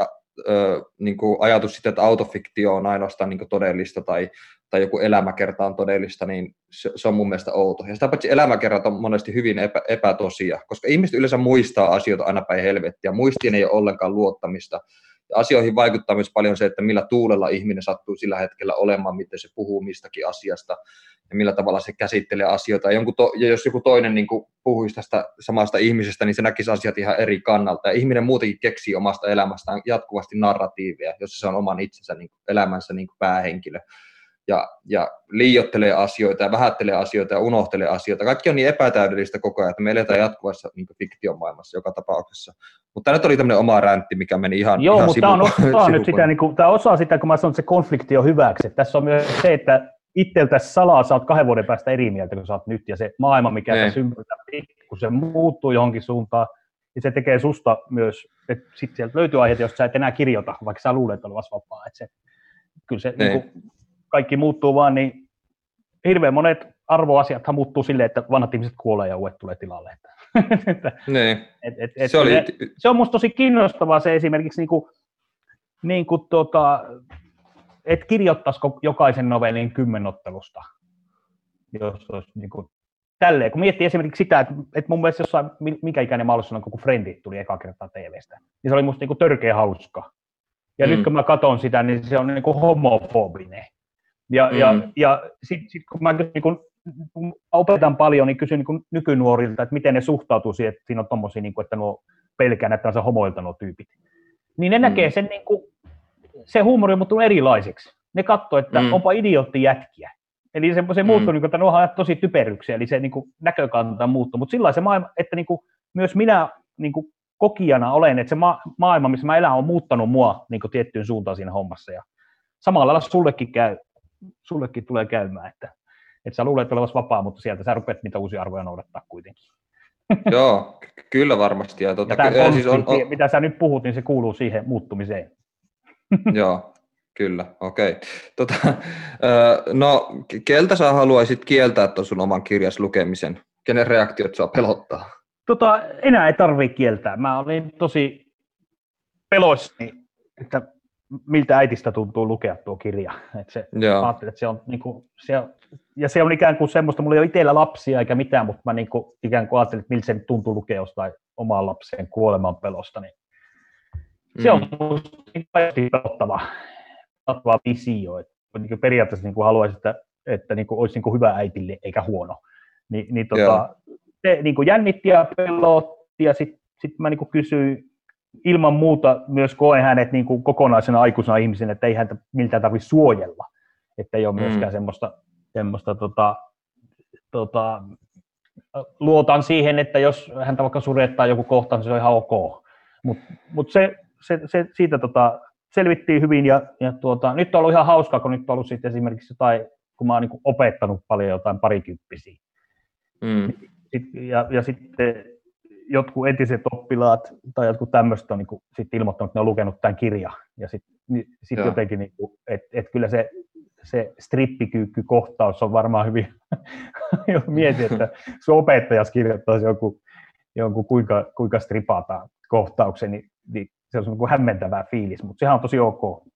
ö, niin ajatus sitten, että autofiktio on ainoastaan niin todellista tai, tai joku elämäkerta on todellista, niin se, se on mun mielestä outo. Ja sitä paitsi elämäkerrat on monesti hyvin epä, epätosia, koska ihmiset yleensä muistaa asioita aina päin helvettiä. Muistiin ei ole ollenkaan luottamista. Asioihin vaikuttaa myös paljon se, että millä tuulella ihminen sattuu sillä hetkellä olemaan, miten se puhuu mistäkin asiasta ja millä tavalla se käsittelee asioita. Ja, to, ja jos joku toinen niin puhuisi tästä samasta ihmisestä, niin se näkisi asiat ihan eri kannalta. Ja ihminen muutenkin keksii omasta elämästään jatkuvasti narratiivia, jos se on oman itsensä niin kuin, elämänsä niin kuin päähenkilö. Ja, ja liiottelee asioita ja vähättelee asioita ja unohtelee asioita. Kaikki on niin epätäydellistä koko ajan, että me eletään jatkuvassa niin fiktion maailmassa joka tapauksessa. Mutta nyt oli tämmöinen oma räntti, mikä meni ihan Joo, ihan mutta tämä on, tämä on nyt sitä, niin kuin, tämä osaa sitä, kun mä sanon, että se konflikti on hyväksi. Tässä on myös se, että itseltä salaa oot kahden vuoden päästä eri mieltä kuin sä oot nyt, ja se maailma, mikä ne. tässä ympärillä, kun se muuttuu johonkin suuntaan, niin se tekee susta myös, että sitten sieltä löytyy aiheita, jos sä et enää kirjoita, vaikka sä luulet olevasi vapaa. Että se, kyllä se niin kuin, kaikki muuttuu vaan, niin hirveän monet arvoasiathan muuttuu silleen, että vanhat ihmiset kuolee ja uudet tulee tilalle. että, niin. et, et, et, se, oli... se, se on musta tosi kiinnostavaa se esimerkiksi niin kuin, niin kuin tuota, et kirjoittaisiko jokaisen novellin kymmenottelusta, jos olisi niin kuin, tälleen. Kun miettii esimerkiksi sitä, että, että mun mielestä jossain, mikä ikäinen mä ollut kun Friendit tuli eka kertaa TVstä, niin se oli musta niin kuin törkeä hauska. Ja mm. nyt kun mä katson sitä, niin se on niin kuin homofobinen. Ja, mm. ja, ja sitten sit, kun mä niin kun, kun opetan paljon, niin kysyn niin nykynuorilta, että miten ne suhtautuu siihen, että siinä on tommosia, niin kuin, että nuo pelkään, että on se homoilta nuo tyypit. Niin ne mm. näkee sen niin kuin, se huumori on muuttunut erilaiseksi. Ne katsoo, että mm. onpa idiootti jätkiä. Eli se, se muuttuu, mm. niin kuin, että nuohan tosi typeryksiä, eli se niin kuin, näkökanta muuttuu. Mutta sillä se maailma, että niin kuin, myös minä niin kuin, kokijana olen, että se ma- maailma, missä mä elän, on muuttanut mua niin kuin, tiettyyn suuntaan siinä hommassa. Ja samalla lailla sullekin, käy, sullekin tulee käymään, että, että sä luulet olevasi vapaa, mutta sieltä sä rupeat niitä uusia arvoja noudattaa kuitenkin. Joo, kyllä varmasti. Ja, tuota, ja ky- siis on, on... mitä sä nyt puhut, niin se kuuluu siihen muuttumiseen. Joo, kyllä, okei. Okay. Tota, no, keltä sä haluaisit kieltää tuon sun oman kirjas lukemisen? Kenen reaktiot saa pelottaa? Tota, enää ei tarvitse kieltää. Mä olin tosi peloissani, että miltä äitistä tuntuu lukea tuo kirja. Et se, Joo. Ajattelin, että se on, niin kuin, se, ja se on ikään kuin semmoista, mulla ei ole itsellä lapsia eikä mitään, mutta mä niin kuin, ikään kuin ajattelin, että miltä se tuntuu lukea jostain omaan lapseen kuoleman pelosta. Niin se on mm. minusta niin pelottava, pelottava visio. Että niin periaatteessa niin kuin haluaisin, että, että niin kuin olisi niin kuin hyvä äitille eikä huono. Ni, niin tota, se niin kuin jännitti ja pelotti ja sitten sitten mä niin kuin kysyin, ilman muuta myös koen hänet niin kuin kokonaisena aikuisena ihmisenä, että ei häntä miltään tarvitse suojella. Että ei ole mm. myöskään semmoista, semmoista tota, tota, luotan siihen, että jos häntä vaikka surettaa joku kohta, niin se on ihan ok. Mutta mut se, se, se, siitä tota, selvittiin hyvin ja, ja tuota, nyt on ollut ihan hauskaa, kun nyt on ollut sitten esimerkiksi jotain, kun mä oon niin opettanut paljon jotain parikymppisiä. Mm. Ja, ja sitten jotkut entiset oppilaat tai jotkut tämmöistä on niin kuin, sit ilmoittanut, että ne on lukenut tämän kirjan. Ja sitten niin, sit jotenkin, niin että et kyllä se, se strippikyykky-kohtaus on varmaan hyvin, mietin, että se opettajas kirjoittaisi jonkun, jonkun kuinka, kuinka stripataan kohtauksen, niin, niin se on niin hämmentävää fiilis, mutta sehän on tosi ok.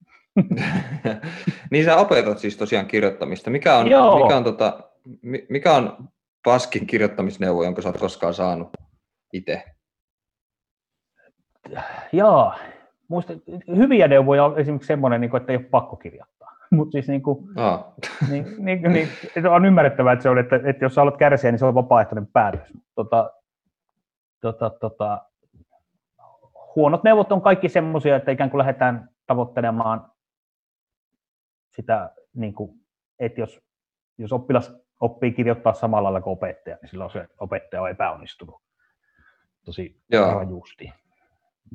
niin sä opetat siis tosiaan kirjoittamista. Mikä on, mikä on, tota, mikä on paskin kirjoittamisneuvo, jonka sä oot koskaan saanut itse? Joo, muista, hyviä neuvoja on esimerkiksi semmoinen, niin että ei ole pakko kirjoittaa. Mutta siis niin kuin, niin, niin, niin, on ymmärrettävää, että, se on, että, että jos haluat kärsiä, niin se on vapaaehtoinen päätös. Tota, tota, tota, huonot neuvot on kaikki semmoisia, että ikään kuin lähdetään tavoittelemaan sitä, niin kuin, että jos, jos oppilas oppii kirjoittaa samalla lailla kuin opettaja, niin silloin se opettaja on epäonnistunut tosi rajusti.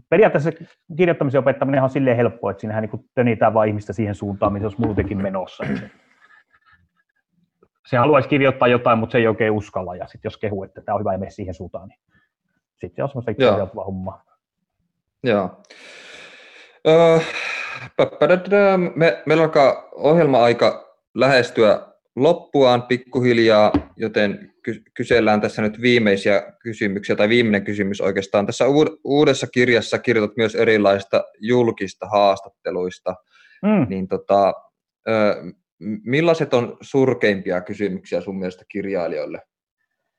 Periaatteessa kirjoittamisen opettaminen on silleen helppoa, että siinähän niin tönitään vain ihmistä siihen suuntaan, missä olisi muutenkin menossa. Se, haluaisi kirjoittaa jotain, mutta se ei oikein uskalla. Ja sitten jos kehuu, että tämä on hyvä ja mene siihen suuntaan, niin sitten se on semmoista homma. Joo. Öö, me, meillä alkaa ohjelma-aika lähestyä loppuaan pikkuhiljaa, joten kysellään tässä nyt viimeisiä kysymyksiä, tai viimeinen kysymys oikeastaan. Tässä uudessa kirjassa kirjoitat myös erilaista julkista haastatteluista, mm. niin tota, millaiset on surkeimpia kysymyksiä sun mielestä kirjailijoille?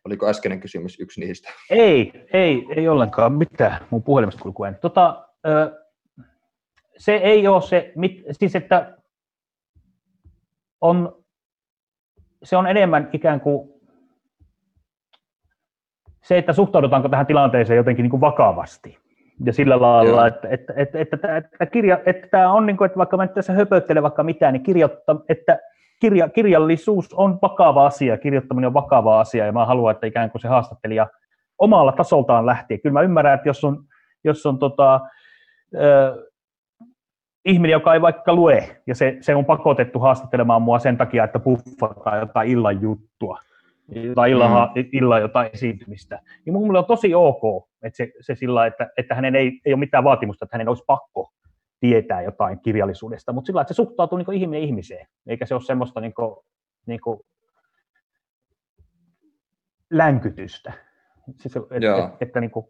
Oliko äskeinen kysymys yksi niistä? Ei, ei, ei ollenkaan mitään. Mun puhelimesta kulkuu Tota, se ei ole se, siis että on, se on enemmän ikään kuin se, että suhtaudutaanko tähän tilanteeseen jotenkin niin kuin vakavasti. Ja sillä lailla, että, että, että, että, että, että, kirja, että tämä on, niin kuin, että vaikka mä nyt tässä höpöttelen vaikka mitään, niin kirjoittaa, että kirja, kirjallisuus on vakava asia, kirjoittaminen on vakava asia, ja mä haluan, että ikään kuin se haastattelija omalla tasoltaan lähtee. Kyllä mä ymmärrän, että jos on, jos on tota, ihminen, joka ei vaikka lue, ja se, se on pakotettu haastattelemaan mua sen takia, että puffataan jotain illan juttua, tai illan, mm. illan jotain esiintymistä, niin mun mielestä on tosi ok, että se, se sillä, että, että hänen ei, ei ole mitään vaatimusta, että hänen olisi pakko tietää jotain kirjallisuudesta, mutta sillä että se suhtautuu niin ihminen ihmiseen, eikä se ole semmoista niin kuin, niin kuin länkytystä. Siis, että, että, että, niin kuin,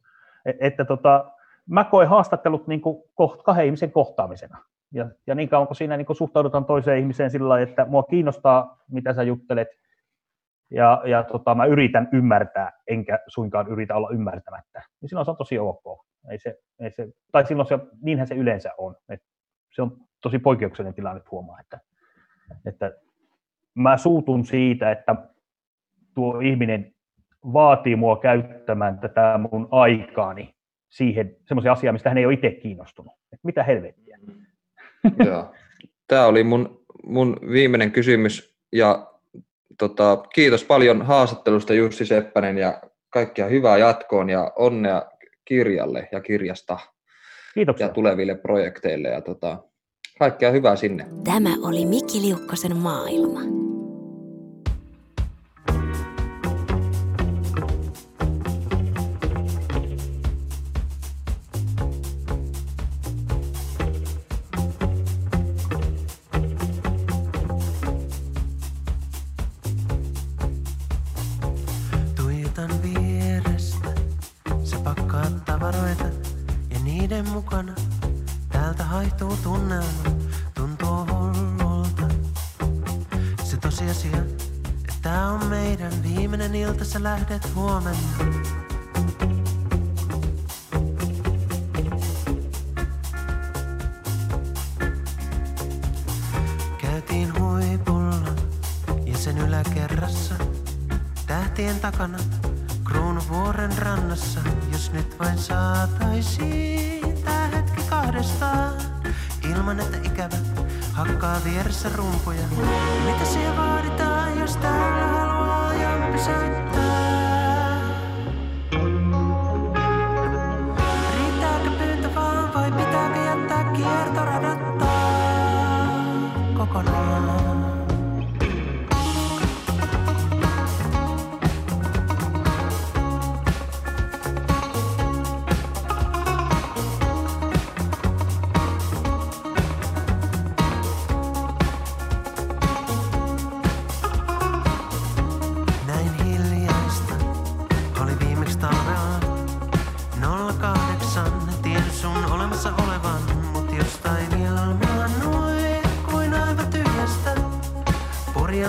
että tota, mä koen haastattelut niin kuin koht, kahden ihmisen kohtaamisena. Ja, ja niin kauan kun siinä niin kuin suhtaudutaan toiseen ihmiseen sillä lailla, että mua kiinnostaa, mitä sä juttelet, ja, ja tota, mä yritän ymmärtää, enkä suinkaan yritä olla ymmärtämättä, niin silloin se on tosi ok. Ei se, ei se, tai silloin se, niinhän se yleensä on. Et se on tosi poikkeuksellinen tilanne huomaa, että, että mä suutun siitä, että tuo ihminen vaatii mua käyttämään tätä mun aikaani siihen semmoisen asiaan, mistä hän ei ole itse kiinnostunut. Et mitä helvettiä? Joo. Tämä oli mun, mun viimeinen kysymys ja tota, kiitos paljon haastattelusta Jussi Seppänen ja kaikkia hyvää jatkoon ja onnea kirjalle ja kirjasta Kiitoksia. ja tuleville projekteille ja tota, kaikkea hyvää sinne. Tämä oli Miki Liukkosen maailma.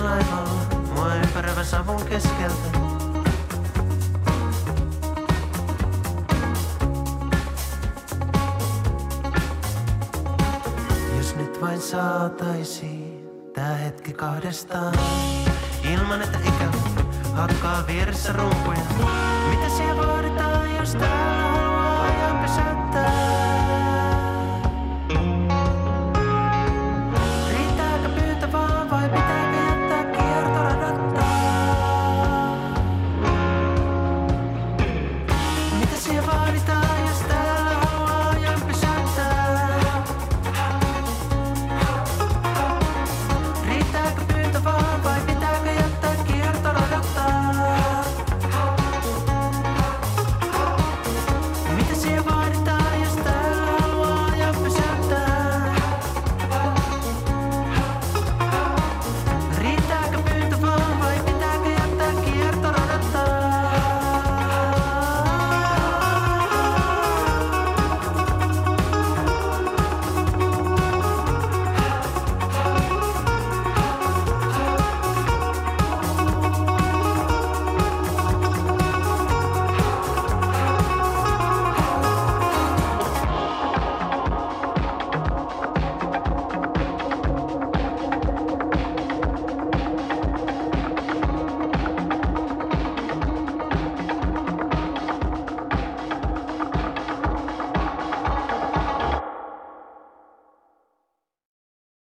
laivalla mua ympäröivä savun keskeltä. Jos nyt vain saataisiin tää hetki kahdestaan, ilman että ikä hakkaa vieressä rumpuja. Mitä siellä vaaditaan, jos täällä